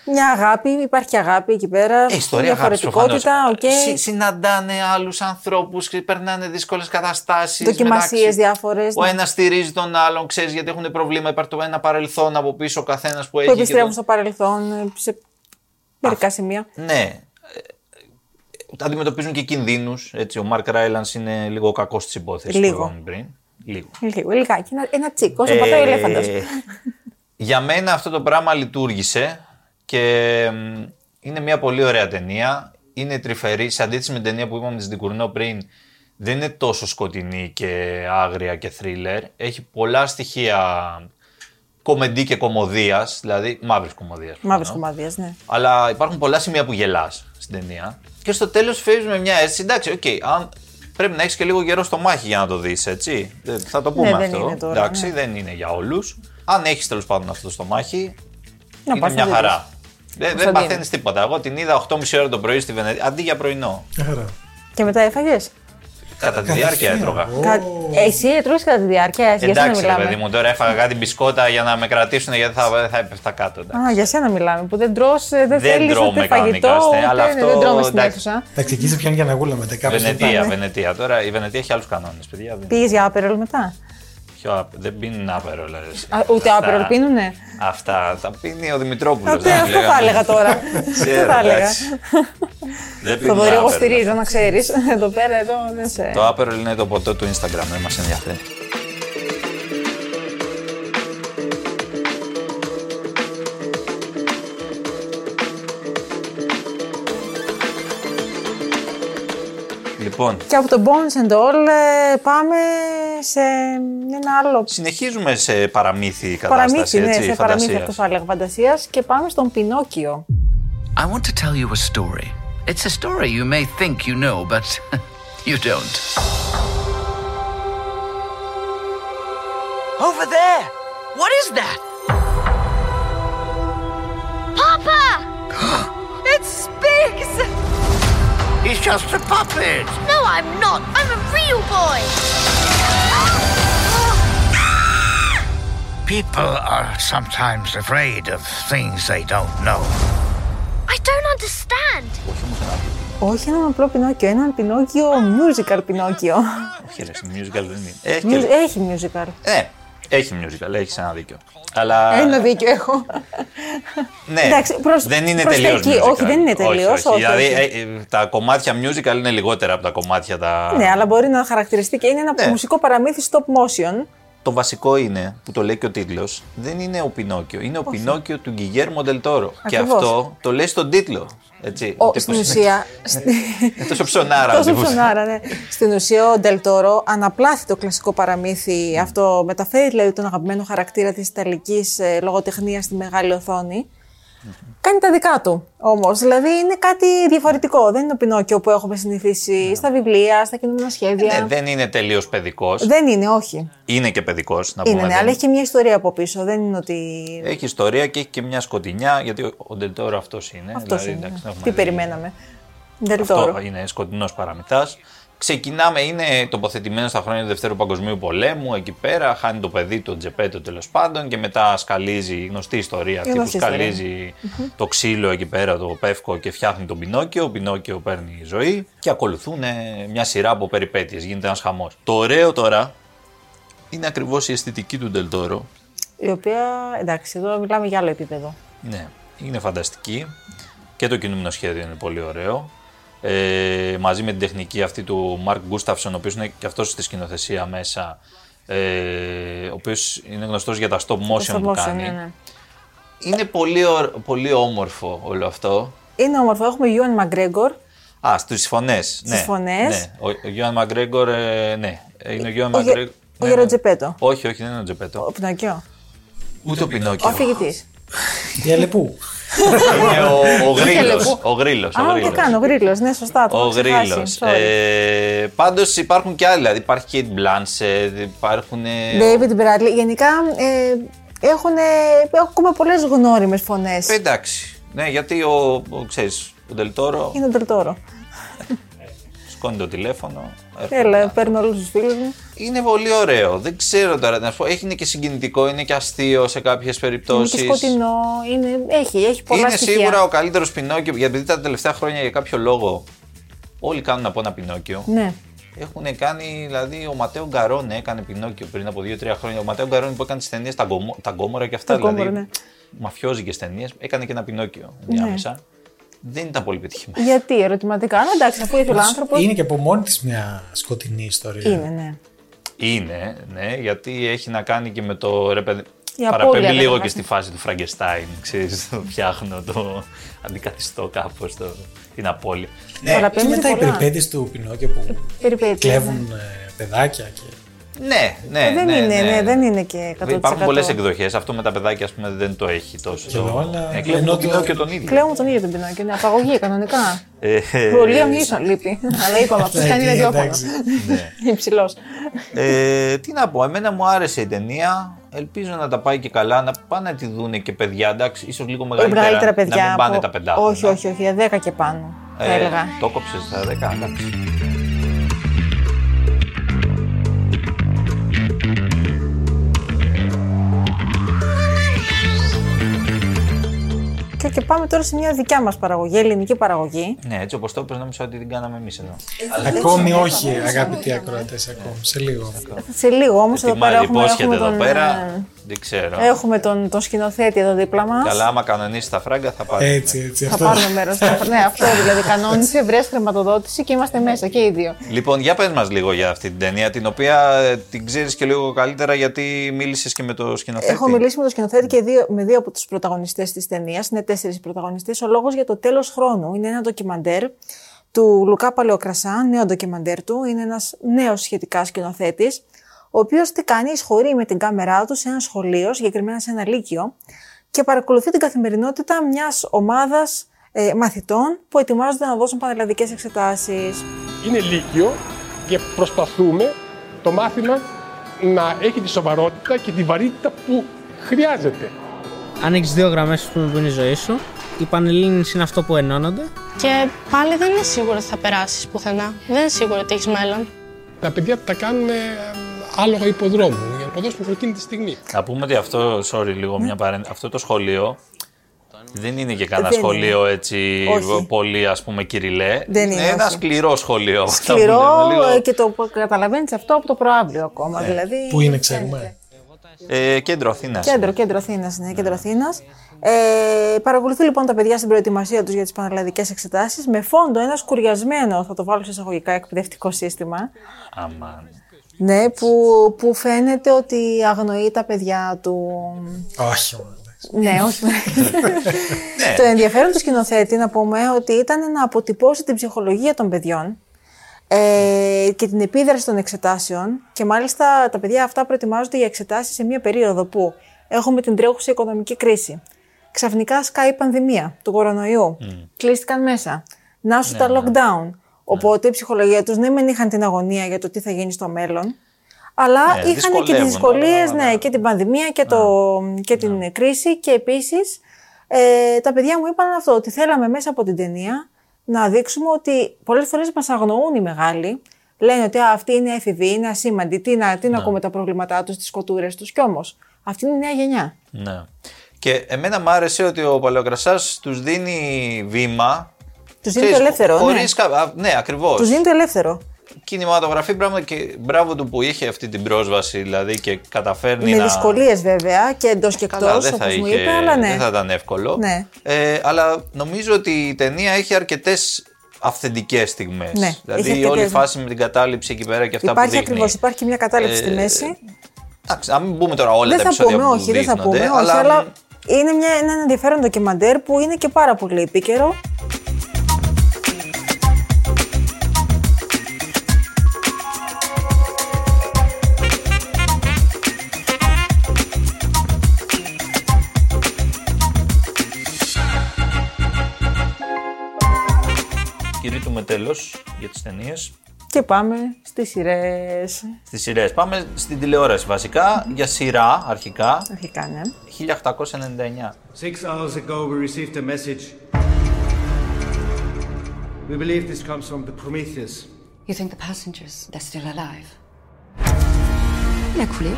μια αγάπη, υπάρχει αγάπη εκεί πέρα. Ε, ιστορία αγάπης διαφορετικότητα, προφανώς. οκ. Συ- συναντάνε άλλους ανθρώπους και περνάνε δύσκολες καταστάσεις. Δοκιμασίες μεταξύ- διάφορες, Ο ναι. ένας στηρίζει τον άλλον, ξέρεις γιατί έχουν πρόβλημα. Υπάρχει το ένα παρελθόν από πίσω ο καθένας που Που έχει. και επιστρέφουν το- στο παρελθόν ε, σε μερικά σημεία. Ναι. Ε, Αντιμετωπίζουν και κινδύνους. Έτσι, ο Μάρκ Ράιλανς είναι λίγο κακός της υπόθεσης Λίγο. που είπαμε πριν. Λίγο. Λίγο, λιγάκι. Ένα, ένα τσίκ, όσο πατάει ο Ε, ελέφαντας. [laughs] Για μένα αυτό το πράγμα λειτουργήσε και μ, είναι μια πολύ ωραία ταινία. Είναι τρυφερή, σε αντίθεση με την ταινία που είπαμε της Δικουρνό πριν, δεν είναι τόσο σκοτεινή και άγρια και θρίλερ. Έχει πολλά στοιχεία κομεντί και κωμωδίας, δηλαδή μαύρης κωμωδίας. Μαύρης προφανώς. κωμωδίας, ναι. Αλλά υπάρχουν πολλά σημεία που γελάς στην ταινία. Και στο τέλος φεύγεις με μια αίσθηση. Εντάξει, οκ, αν πρέπει να έχεις και λίγο γερό στομάχι για να το δεις, έτσι. Δεν- Θα το πούμε Ναι, δεν αυτό. είναι τώρα, εντάξει, ναι. δεν είναι για όλους. Αν έχεις τέλος πάντων αυτό στομάχι, Να είναι πας μια να το χαρά. Δεν, δεν Κωνσταντίνε. παθαίνεις τίποτα. Εγώ την είδα 8.30 ώρα το πρωί στη Βενετία, αντί για πρωινό. Άρα. Και μετά έφαγες; Κατά τη διάρκεια έτρωγα. Κα- Εσύ έτρωγες κατά τη διάρκεια, για σένα Εντάξει, ρε μιλάμε. παιδί μου, τώρα έφαγα κάτι μπισκότα για να με κρατήσουν γιατί θα, θα έπεφτα κάτω. εντάξει. Α, για σένα μιλάμε, που δεν τρως, ε, δεν, Δεν θέλεις τρώμε ούτε κανονικά, φαγητό, στε, ούτε, αλλά ναι, αυτό, δεν τρώμε στην εντάξει. αίθουσα. Εντάξει, εκεί σε πιάνει για ναγούλα μετά. Κάποιος δεν Βενετία, πάει. Βενετία. Τώρα η Βενετία έχει άλλους κανόνες, παιδιά. Δεν, Πήγες για άπερολ μετά; Πιο, απ- δεν πίνουν άπερο, λες. Α, ούτε άπερολ πίνουνε; Αυτά τα πίνει ο Δημητρόπουλος. Ούτε αυτό θα έλεγα τώρα. Αυτό θα έλεγα; Δεν πίνουν Θοδωρή, εγώ άπερο. στηρίζω, να ξέρεις. Εδώ πέρα, εδώ δεν σε... Το άπερο είναι το ποτό του Instagram, δεν μας ενδιαφέρει. Λοιπόν, Και από το Bones and All ε, πάμε σε ένα άλλο συνεχίζουμε σε παραμύθι κατάσταση, παραμύθι, ναι, έτσι, σε παραμύθι φαντασίας. αυτό θα έλεγα φαντασίας και πάμε στον Πινόκιο. I want to tell you a story. It's a story you may think you know, but you don't. Over there! What is that? Papa! it's Spiggs! He's just a puppet! No, I'm not. I'm a real boy. People are sometimes afraid of things they don't know. I don't understand. Όχι έναν απλό Πινόκιο, έναν Πινόκιο musical Πινόκιο. Όχι, ρε, musical δεν είναι. Έχει, Mu- και... Έχει musical. ναι, έχει musical, έχεις ένα δίκιο. Αλλά Ένα δίκιο έχω. ναι, Εντάξει, προς- δεν είναι προς τα τελείως εκεί. Όχι, δεν είναι τελείως, όχι, Δηλαδή, όχι. ε, ε, τα κομμάτια musical είναι λιγότερα από τα κομμάτια τα. Ναι, αλλά μπορεί να χαρακτηριστεί και είναι ένα Ναι. μουσικό παραμύθι stop motion. Το βασικό είναι, που το λέει και ο τίτλος, δεν είναι ο Πινόκιο. Είναι ο Πινόκιο του Γκυγέρμο Ντελτόρο. Και Ακριβώς. αυτό το λέει στον τίτλο. Έτσι, Ο, ο τύπος στην είναι- ουσία. είναι τόσο ψωνάρα. ο [laughs] Τόσο τύπος. ψωνάρα, ναι. Στην ουσία, ο Ντελτόρο αναπλάθει το κλασικό παραμύθι. Αυτό μεταφέρει δηλαδή τον αγαπημένο χαρακτήρα της Ιταλικής ε, λογοτεχνίας στη μεγάλη οθόνη. Κάνει τα δικά του όμως. Δηλαδή είναι κάτι διαφορετικό. Δεν είναι ο Πινόκιο που έχουμε συνηθίσει στα βιβλία, στα κινούμενα σχέδια. Ναι, δεν είναι τελείως παιδικός. Δεν είναι, όχι. Είναι και παιδικός, να πούμε. Είναι, ναι, δεν- αλλά έχει και μια ιστορία από πίσω. Δεν είναι ότι. Έχει ιστορία και έχει και μια σκοτεινιά, γιατί ο- ο Ντελτόρο αυτός είναι. Αυτός δηλαδή, είναι. εντάξει, δεν έχουμε Τι δει. περιμέναμε. Ντελτόρο. Αυτό είναι σκοτεινός παραμυθάς. Ξεκινάμε, είναι τοποθετημένος στα χρόνια του Δευτέρου Παγκοσμίου Πολέμου. Εκεί πέρα χάνει το παιδί του, τον Τζεπέτο τέλος πάντων. Και μετά σκαλίζει η γνωστή ιστορία αυτή που γνωστή ιστορία. σκαλίζει το ξύλο εκεί πέρα, το πεύκο και φτιάχνει τον Πινόκιο. Ο Πινόκιο παίρνει ζωή και ακολουθούν ε, μια σειρά από περιπέτειες. Γίνεται ένας χαμός. Το ωραίο τώρα είναι ακριβώς η αισθητική του Ντελτόρο. Η οποία, εντάξει, εδώ μιλάμε για άλλο επίπεδο. Ναι, είναι φανταστική και το κινούμενο σχέδιο είναι πολύ ωραίο. Ε, μαζί με την τεχνική αυτή του Μαρκ Γκούσταυσον, ο οποίος είναι και αυτός στη σκηνοθεσία μέσα, ε, ο οποίος είναι γνωστός για τα stop motion Το που stop motion, κάνει. ναι, ναι. Είναι πολύ, ω- πολύ όμορφο όλο αυτό. Είναι όμορφο. Έχουμε Ιωάν Μαγκρέγκορ. Α, στις φωνές. ναι, φωνές. Ναι. Ο, ο Γιώαν Μαγκρέγκορ, ε, ναι. Ε, Είναι ο Γιώαν Ο Γε- Μαγκρέγκορ. ο Γεροτζεπέτο. Όχι, όχι, δεν είναι ο Τζεπέτο. Ο Πινόκιο. Ούτε ο Πινόκιο. Ο αφηγητή. Η Αλεπού. Είναι ο, ο Γρήλος. Λεπού. Ο Γρήλος. ο Α, Γρήλος. τι κάνω, γρήλος. Ναι, σωστά. Το Ο έχω ξεχάσει, Γρήλος. sorry. Ε, Πάντως υπάρχουν και άλλοι. Δηλαδή υπάρχει Kate Blanchett, υπάρχουν. David Bradley. Γενικά ε, έχουν, έχουμε πολλές γνώριμες φωνές. Ε, εντάξει. Ναι, γιατί ο, ο, ξέρεις, ο Ντελτόρο Είναι ο Ντελτόρο. Σκόνει το τηλέφωνο. έρχονται. Έλα, παίρνω όλους τους φίλους μου. Είναι πολύ ωραίο. Δεν ξέρω τώρα να σου πω. Έχει είναι και συγκινητικό, είναι και αστείο σε κάποιες Είναι και περιπτώσεις. σκοτεινό. Είναι, έχει, έχει πολλά Είναι στοιχεία. σίγουρα ο καλύτερος Πινόκιο. Γιατί τα τελευταία χρόνια για κάποιο λόγο όλοι κάνουν από ένα Πινόκιο. Ναι. Έχουν κάνει, δηλαδή, ο Ματέο Γκαρόνε έκανε Πινόκιο πριν από 2-3 χρόνια. Ο Ματέο Γκαρόνε που έκανε τις ταινίες τα, Γκομο- τα Γκόμορα και αυτά, Τα δηλαδή. Γκόμορα, ναι. Μαφιόζικες ταινίες, έκανε και ένα Πινόκιο διάμεσα. Δεν ήταν πολύ πετυχημένο. Γιατί, ερωτηματικά. Αλλά εντάξει, αφού ήθελε ο άνθρωπος. Είναι και από μόνη της μια σκοτεινή ιστορία. Είναι, ναι. Είναι, ναι, γιατί έχει να κάνει και με το ρε παιδί. Η απώλεια, Παραπέμπει λίγο βέβαια. και στη φάση του Φραγκεστάιν, ξέρεις, το φτιάχνω, το αντικαθιστώ κάπως το, την απώλεια. Ναι, και Παραπέμπει μετά οι πολλά. περιπέτειες του Πινόκιο που Περιπέτειες, κλέβουν ε, παιδάκια και. Ναι, ναι, δεν, ναι, είναι, ναι. ναι, δεν είναι και 100%. Υπάρχουν πολλές εκδοχές. Αυτό με τα παιδάκια, ας πούμε, δεν το έχει τόσο. Ξέρω, αλλά Ε, κλέβουν ενώ τον το- Πινόκιο τον ίδιο. Κλαίω τον ίδιο τον Πινόκιο. Είναι απαγωγή κανονικά. Ε, Ο Λίαμ Νίσον λείπει. Αλλά είπαμε, [laughs] αυτό Ναι, κάνει ναι, ραδιόφωνο. εντάξει. [laughs] Υψηλός. ε, τι να πω, εμένα μου άρεσε η ταινία. Ελπίζω να τα πάει και καλά, να πάνε να τη δούνε και παιδιά. Εντάξει, ίσως λίγο μεγαλύτερα. Μεγαλύτερα παιδιά. Να μην πάνε από- τα πεντά. Όχι, όχι, όχι. 10 και πάνω. Θα Ε, έλεγα. το κόψε στα 10, εντάξει. Και πάμε τώρα σε μια δικιά μας παραγωγή, ελληνική παραγωγή. Ναι, έτσι όπως το είπες νόμιζα ότι την κάναμε εμείς εδώ. Ακόμη όχι, αγαπητοί ακροατές, ακόμη. Σε λίγο. Σε λίγο όμως εδώ Τι πέρα Μάρη έχουμε, υπόσχεται έχουμε εδώ τον, πέρα. Ε, Δεν ξέρω. έχουμε τον, τον σκηνοθέτη εδώ δίπλα μας. Καλά, άμα κανονίσει τα φράγκα θα πάρει. Έτσι, έτσι. Θα Αυτό. πάρουμε μέρος. [laughs] ναι, αυτό δηλαδή. Κανόνισε, βρε χρηματοδότηση και είμαστε μέσα και οι δύο. Λοιπόν, για πες μας λίγο για αυτή την ταινία, την οποία ε, την ξέρεις και λίγο καλύτερα γιατί μίλησες και με το σκηνοθέτη. Έχω μιλήσει με τον σκηνοθέτη και δύο, με δύο από τους πρωταγωνιστές της ταινίας. Είναι τέσσερις πρωταγωνιστές. Ο λόγος για το τέλος χρόνου είναι ένα ντοκιμαντέρ του Λουκά Παλαιοκρασά, νέο ντοκιμαντέρ του. Είναι ένας νέος σχετικά σκηνοθέτης, ο οποίος τι κάνει, εισχωρεί με την κάμερά του σε ένα σχολείο, συγκεκριμένα σε ένα λύκειο, και παρακολουθεί την καθημερινότητα μιας ομάδας ε, μαθητών που ετοιμάζονται να δώσουν πανελλαδικές εξετάσεις. είναι λύκειο και προσπαθούμε το μάθημα να έχει τη σοβαρότητα και τη βαρύτητα που χρειάζεται. Αν έχει δύο γραμμές που είναι η ζωή σου, οι πανελλήνιες είναι αυτό που ενώνονται. Και πάλι δεν είναι σίγουρο ότι θα περάσεις πουθενά. Δεν είναι σίγουρο ότι έχεις μέλλον. Τα παιδιά τα κάνουν ε, άλογα υποδρόμου για να αποδώσουν εκείνη τη στιγμή. Να πούμε ότι αυτό, sorry λίγο μια παρένθεση, αυτό το σχολείο δεν είναι και κανένα Δεν σχολείο έτσι Όχι. πολύ ας πούμε κυριλέ. Δεν είναι, ένα όχι. σκληρό σχολείο. θα Σκληρό πούμε, λίγο. ε, και το καταλαβαίνεις αυτό από το προάβλιο ακόμα. Δηλαδή, Πού είναι, ξέρουμε; Ε, κέντρο Αθήνας. Κέντρο, κέντρο Αθήνας, ναι, κέντρο Αθήνας. Ε, παρακολουθεί λοιπόν τα παιδιά στην προετοιμασία τους για τις πανελλαδικές εξετάσεις με φόντο ένα σκουριασμένο, θα το βάλω σε εισαγωγικά, εκπαιδευτικό σύστημα. Αμάν. Ναι, που, που φαίνεται ότι αγνοεί τα παιδιά του. Όχι, μόνο. Ναι, όχι. [laughs] Το ενδιαφέρον του σκηνοθέτη να πούμε ότι ήταν να αποτυπώσει την ψυχολογία των παιδιών ε, και την επίδραση των εξετάσεων και μάλιστα τα παιδιά αυτά προετοιμάζονται για εξετάσεις σε μια περίοδο που έχουμε την τρέχουσα οικονομική κρίση. Ξαφνικά σκάει η πανδημία του κορονοϊού. Κλείστηκαν μέσα. Να σου τα lockdown. Οπότε η ψυχολογία τους ναι μεν είχαν την αγωνία για το τι θα γίνει στο μέλλον, αλλά Ναι, είχαν και τις δυσκολεύουν δυσκολίες, όλα, ναι, και την πανδημία και, το, και την κρίση και επίσης ε, τα παιδιά μου είπαν αυτό, ότι θέλαμε μέσα από την ταινία να δείξουμε ότι πολλές φορές μας αγνοούν οι μεγάλοι. Λένε ότι «Α, αυτοί είναι έφηβοι, είναι ασήμαντοι, τι να, τι να ακούμε τα προβλήματά τους, τις σκοτούρες τους. Κι όμως, αυτή είναι η νέα γενιά. Ναι. Και εμένα μου άρεσε ότι ο Παλαιοκρασάς τους δίνει βήμα. Τους δίνει το ελεύθερο, ναι. Χωρίς κα- α, ναι, ακριβώς. Τους δίνει το ελεύθερο. Κινηματογραφή πράγμα και μπράβο του που είχε αυτή την πρόσβαση δηλαδή και καταφέρνει Με να... δυσκολίες βέβαια και εντός και Καλά, εκτός, δεν θα, όπως μου είχε, είπε, αλλά ναι. δεν θα ήταν εύκολο. Ναι. Ε, αλλά νομίζω ότι η ταινία έχει αρκετές αυθεντικές στιγμές. Ναι, έχει δηλαδή αρκετές, όλη η ναι. φάση με την κατάληψη εκεί πέρα και αυτά Υπάρχει που δείχνει. ακριβώς, υπάρχει και μια κατάληψη στη Ε, μέση. Εντάξει, να μην πούμε τώρα όλα δεν τα θα επεισόδια πούμε, που όχι, δεν θα δείχνονται, πούμε, όχι, αλλά, αλλά είναι μια, ένα ενδιαφέρον ντοκιμαντέρ που είναι και πάρα πολύ επίκαιρο. Κηρύττουμε τέλος για τις ταινίε. Και πάμε στις σειρές. Στις σειρές. Πάμε στην τηλεόραση βασικά, για σειρά αρχικά, Αρχικά, ναι. 1899. Six hours ago, we received a message. We believe this comes from the Prometheus. You think the passengers, they're still alive? Il a coulé.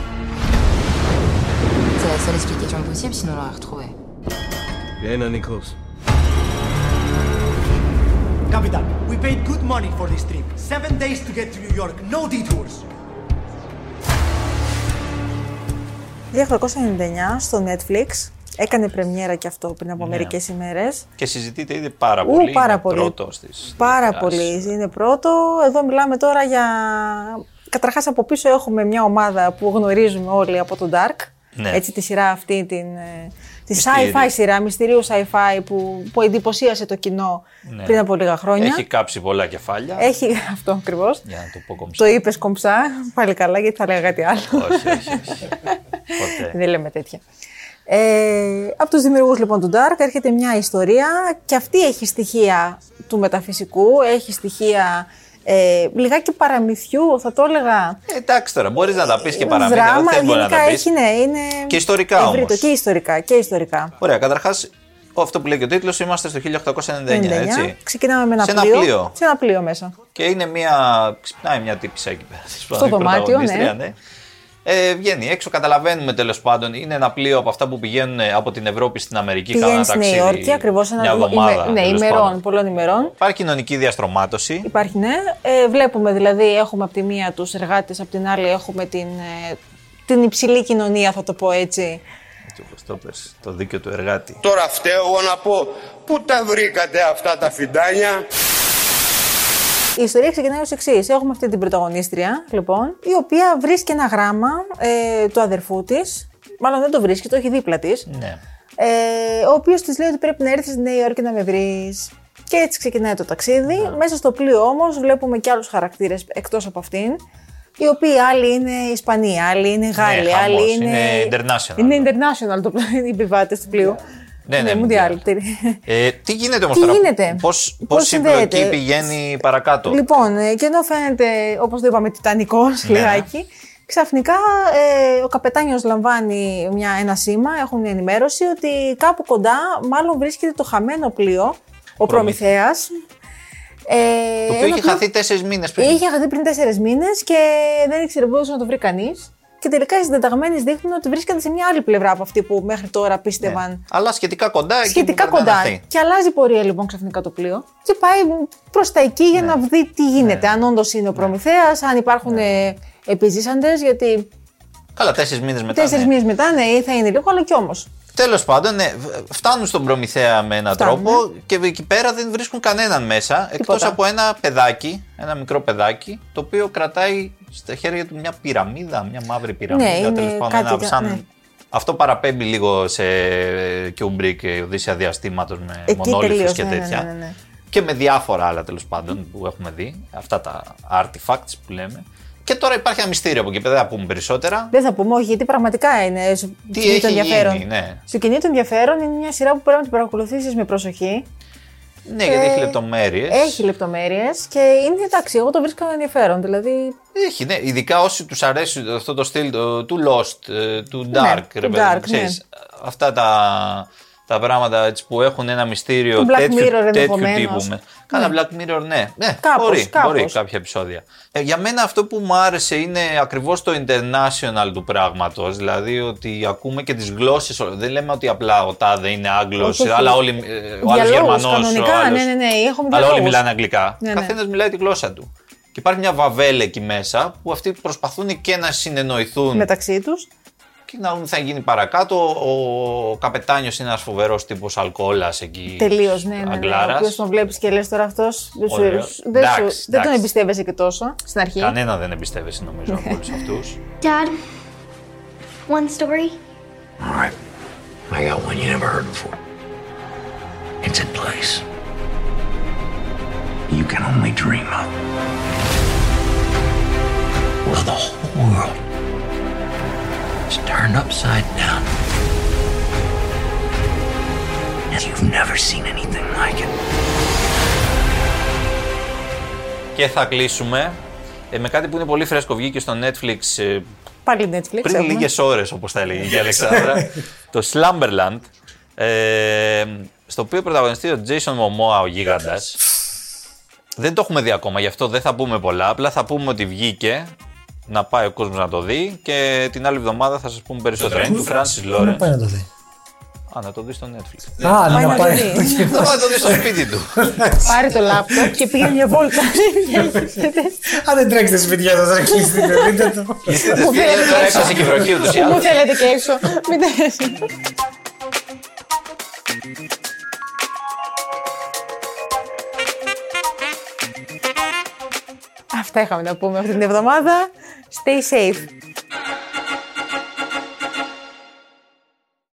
C'est la seule explication possible, sinon on l'aurait retrouvé. Vienna Nichols. Capitan, we paid good money for this trip. Seven days to get to New York, no detours. 1899 στο Netflix. Έκανε πρεμιέρα και αυτό πριν από Ναι. μερικές ημέρες. Και συζητείται ήδη πάρα Ου, πολύ. πάρα είναι πολύ. Πρώτος της Πάρα τηλεοράσης. πολύ. Είναι πρώτο. Εδώ μιλάμε τώρα για... Καταρχάς από πίσω έχουμε μια ομάδα που γνωρίζουμε όλοι από το Dark. Ναι. Έτσι τη σειρά αυτή, την, ε, τη Μυστήριο. sci-fi σειρά, μυστηρίου sci-fi που, που εντυπωσίασε το κοινό Ναι. πριν από λίγα χρόνια. Έχει κάψει πολλά κεφάλια. Έχει [laughs] αυτό ακριβώς. Για να το πω κομψά. Το είπες κομψά. Πάλι καλά, γιατί θα λέγα κάτι άλλο. όχι, όχι, όχι. Ποτέ. Δεν λέμε τέτοια. Ε, από τους δημιουργούς λοιπόν του Dark έρχεται μια ιστορία και αυτή έχει στοιχεία του μεταφυσικού, έχει στοιχεία ε, λιγάκι παραμυθιού, θα το έλεγα. Ε, εντάξει τώρα, μπορείς να τα πεις και παραμύθια. Δράμα, δεν μπορεί να γενικά τα πεις. έχει, ναι, είναι Και ιστορικά ευρύτο. όμως. Και ιστορικά, και ιστορικά. Ωραία, καταρχάς, αυτό που λέει και ο τίτλος, είμαστε στο 1899, έτσι. Ξεκινάμε με ένα, Σε ένα πλοίο, πλοίο. Σε ένα πλοίο μέσα. Και είναι μια. Ξυπνάει μια τύπησα εκεί πέρα. Στο η δωμάτιο, πρωταγωνίστρια, ναι. Ε, βγαίνει έξω, καταλαβαίνουμε τέλος πάντων. Είναι ένα πλοίο από αυτά που πηγαίνουν από την Ευρώπη στην Αμερική. Πηγαίνει Κάνουν ένα στη Νέα ταξίδι Υόρκη, ακριβώς ένα μια εβδομάδα. ναι, τέλος ημερών, πάντων. πολλών ημερών. Υπάρχει κοινωνική διαστρωμάτωση. Υπάρχει, ναι. Ε, βλέπουμε δηλαδή, έχουμε από τη μία τους εργάτες, από την άλλη έχουμε την, ε, την υψηλή κοινωνία, θα το πω έτσι. Όπως το πες, το δίκαιο του εργάτη. Τώρα φταίω εγώ να πω πού τα βρήκατε αυτά τα φιντάνια; Η ιστορία ξεκινάει ως εξής. Έχουμε αυτή την πρωταγωνίστρια, λοιπόν, η οποία βρίσκει ένα γράμμα ε, του αδερφού της. Μάλλον δεν το βρίσκει, το έχει δίπλα της. Ναι. Ε, ο οποίος της λέει ότι πρέπει να έρθεις στη Νέα Υόρκη να με βρεις. Και έτσι ξεκινάει το ταξίδι. Ναι. Μέσα στο πλοίο όμως βλέπουμε και άλλους χαρακτήρες εκτός από αυτήν. Οι οποίοι άλλοι είναι Ισπανοί, άλλοι είναι Γάλλοι, Ναι, άλλοι χαμός, είναι. είναι international. Είναι international το [laughs] οι επιβάτες του πλοίου. Ναι, ναι, Mundial. Ε, τι γίνεται όμως Τι τώρα, γίνεται; Πώς, Πώς πώς η συνδέεται; πλοκή πηγαίνει παρακάτω; Λοιπόν, ε, και ενώ φαίνεται, όπως το είπαμε, τιτανικός Ναι. λιγάκι, ξαφνικά ε, ο καπετάνιος λαμβάνει μια, ένα σήμα, έχουν ενημέρωση ότι κάπου κοντά μάλλον βρίσκεται το χαμένο πλοίο, ο Προμηθέας. Ε, Το οποίο ένα είχε πλοίο- χαθεί τέσσερις μήνες πριν. Είχε χαθεί πριν τέσσερις μήνες και δεν ήξερε μπορούσε να το βρει κανείς. Και τελικά οι συντεταγμένε δείχνουν ότι βρίσκεται σε μια άλλη πλευρά από αυτή που μέχρι τώρα πίστευαν. Αλλά σχετικά κοντά. εκεί Σχετικά που πρέπει να κοντά. έρθει. Και αλλάζει πορεία λοιπόν ξαφνικά το πλοίο και πάει προς τα εκεί για Ναι. να δει τι γίνεται. Αν όντως είναι ο Προμηθέας, αν υπάρχουν ναι. επιζήσαντες, γιατί Καλά, τέσσερις μήνες μετά. τέσσερις ναι. μήνες μετά, ναι, θα είναι λίγο, αλλά κι όμως. Τέλος πάντων, ναι, φτάνουν στον Προμηθέα με έναν Φτάνουν, τρόπο και εκεί πέρα δεν βρίσκουν κανέναν μέσα εκτός Τίποτα. από ένα παιδάκι, ένα μικρό παιδάκι, το οποίο κρατάει στα χέρια του μια πυραμίδα, μια μαύρη πυραμίδα. Ναι, είναι τέλος πάντων, κάτι ένα τε- σαν- ναι. Αυτό παραπέμπει λίγο σε Kubrick, ε, Οδύσσια Διαστήματος με Εκεί μονόλιθους τελείως. και Ναι, ναι, τέτοια. ναι, ναι, ναι. Και με διάφορα άλλα τέλος πάντων που έχουμε δει. Αυτά τα artifacts που λέμε. Και τώρα υπάρχει ένα μυστήριο από εκεί πέρα, δεν θα πούμε περισσότερα. Δεν θα πούμε όχι, γιατί πραγματικά είναι σου Τι κινεί το έχει ενδιαφέρον. γίνει, ναι. Σου κινεί το ενδιαφέρον, είναι μια σειρά που πρέπει να την παρακολουθήσεις με προσοχή. Ναι, γιατί έχει Ε, λεπτομέρειες. Έχει λεπτομέρειες και είναι εντάξει, εγώ το βρίσκω ενδιαφέρον. Δηλαδή, Έχει, ναι. Ειδικά όσοι τους αρέσει αυτό το στυλ το- του Lost, ε, του Dark. Ναι, ρε του παιδί μου, Dark, ξέρεις, Αυτά τα, τα πράγματα έτσι, που έχουν ένα μυστήριο Του Black τέτοιου, Mirror τέτοιου ενδεχομένως. τύπου. με- Καλά, Black Mirror, ναι. ναι Κάπως, μπορεί, κάπως. μπορεί κάποια επεισόδια. Ε, για μένα αυτό που μου άρεσε είναι ακριβώς το international του πράγματος. Δηλαδή ότι ακούμε και τις γλώσσες. Δεν λέμε ότι απλά ο τάδε είναι Άγγλος, Όχι, όχι. αλλά όλοι, ε, ο άλλος Διαλόγους, Γερμανός, κανονικά, ο άλλος, ναι, ναι, ναι, έχουμε αλλά όλοι διαλόγους. μιλάνε αγγλικά. Ναι, ναι. Καθένας μιλάει τη γλώσσα του. Και υπάρχει μια βαβέλ εκεί μέσα που αυτοί προσπαθούν και να συνεννοηθούν μεταξύ τους. Και να δουν τι θα γίνει παρακάτω. Ο καπετάνιος είναι ένας φοβερός τύπος αλκοόλας εκεί. Τελείως, ναι, ναι. ναι. Ο Αγγλάρας. οποίος τον βλέπεις και λες τώρα αυτός. Δεν, σου- Ωραίο. δεν, σου- Εντάξει, δεν τον εντάξει. εμπιστεύεσαι και τόσο στην αρχή. Κανένα δεν εμπιστεύεσαι νομίζω από όλους αυτούς. [laughs] Dad, one story. All right. I got one you never heard before. It's a place you can only dream of. Where the whole world is turned upside down. And you've never seen anything like it. Και θα κλείσουμε ε, με κάτι που είναι πολύ φρέσκο. Βγήκε στο Netflix ε, Πάλι Netflix. πριν έχουμε. λίγες ώρες, όπως τα έλεγε η Αλεξάνδρα. [laughs] το Slumberland. Ε, στο οποίο πρωταγωνιστεί ο Jason Momoa, ο γίγαντας. δεν το έχουμε δει ακόμα, γι' αυτό δεν θα πούμε πολλά. Απλά θα πούμε ότι βγήκε να πάει ο κόσμος να το δει και την άλλη εβδομάδα θα σας πούμε περισσότερα. Είναι του Francis Πού να Lawrence. πάει να το δει. Α, να το δει στο Netflix. Α, Πάει να να το πάει. δει. Θα πάει να το δει στο σπίτι του. Πάρε το λάπτοπ και πήγε μια βόλτα. Αν δεν τρέξετε σπίτια σας, θα κλείσετε, δείτε το. Κλειστείτε Μου σπίτια, θέλετε τώρα και έξω. έξασε και βροχή ούτως ή Μου άλλως. θέλετε και έξω. Μην τα- Αυτά είχαμε να πούμε αυτή την εβδομάδα. Stay safe.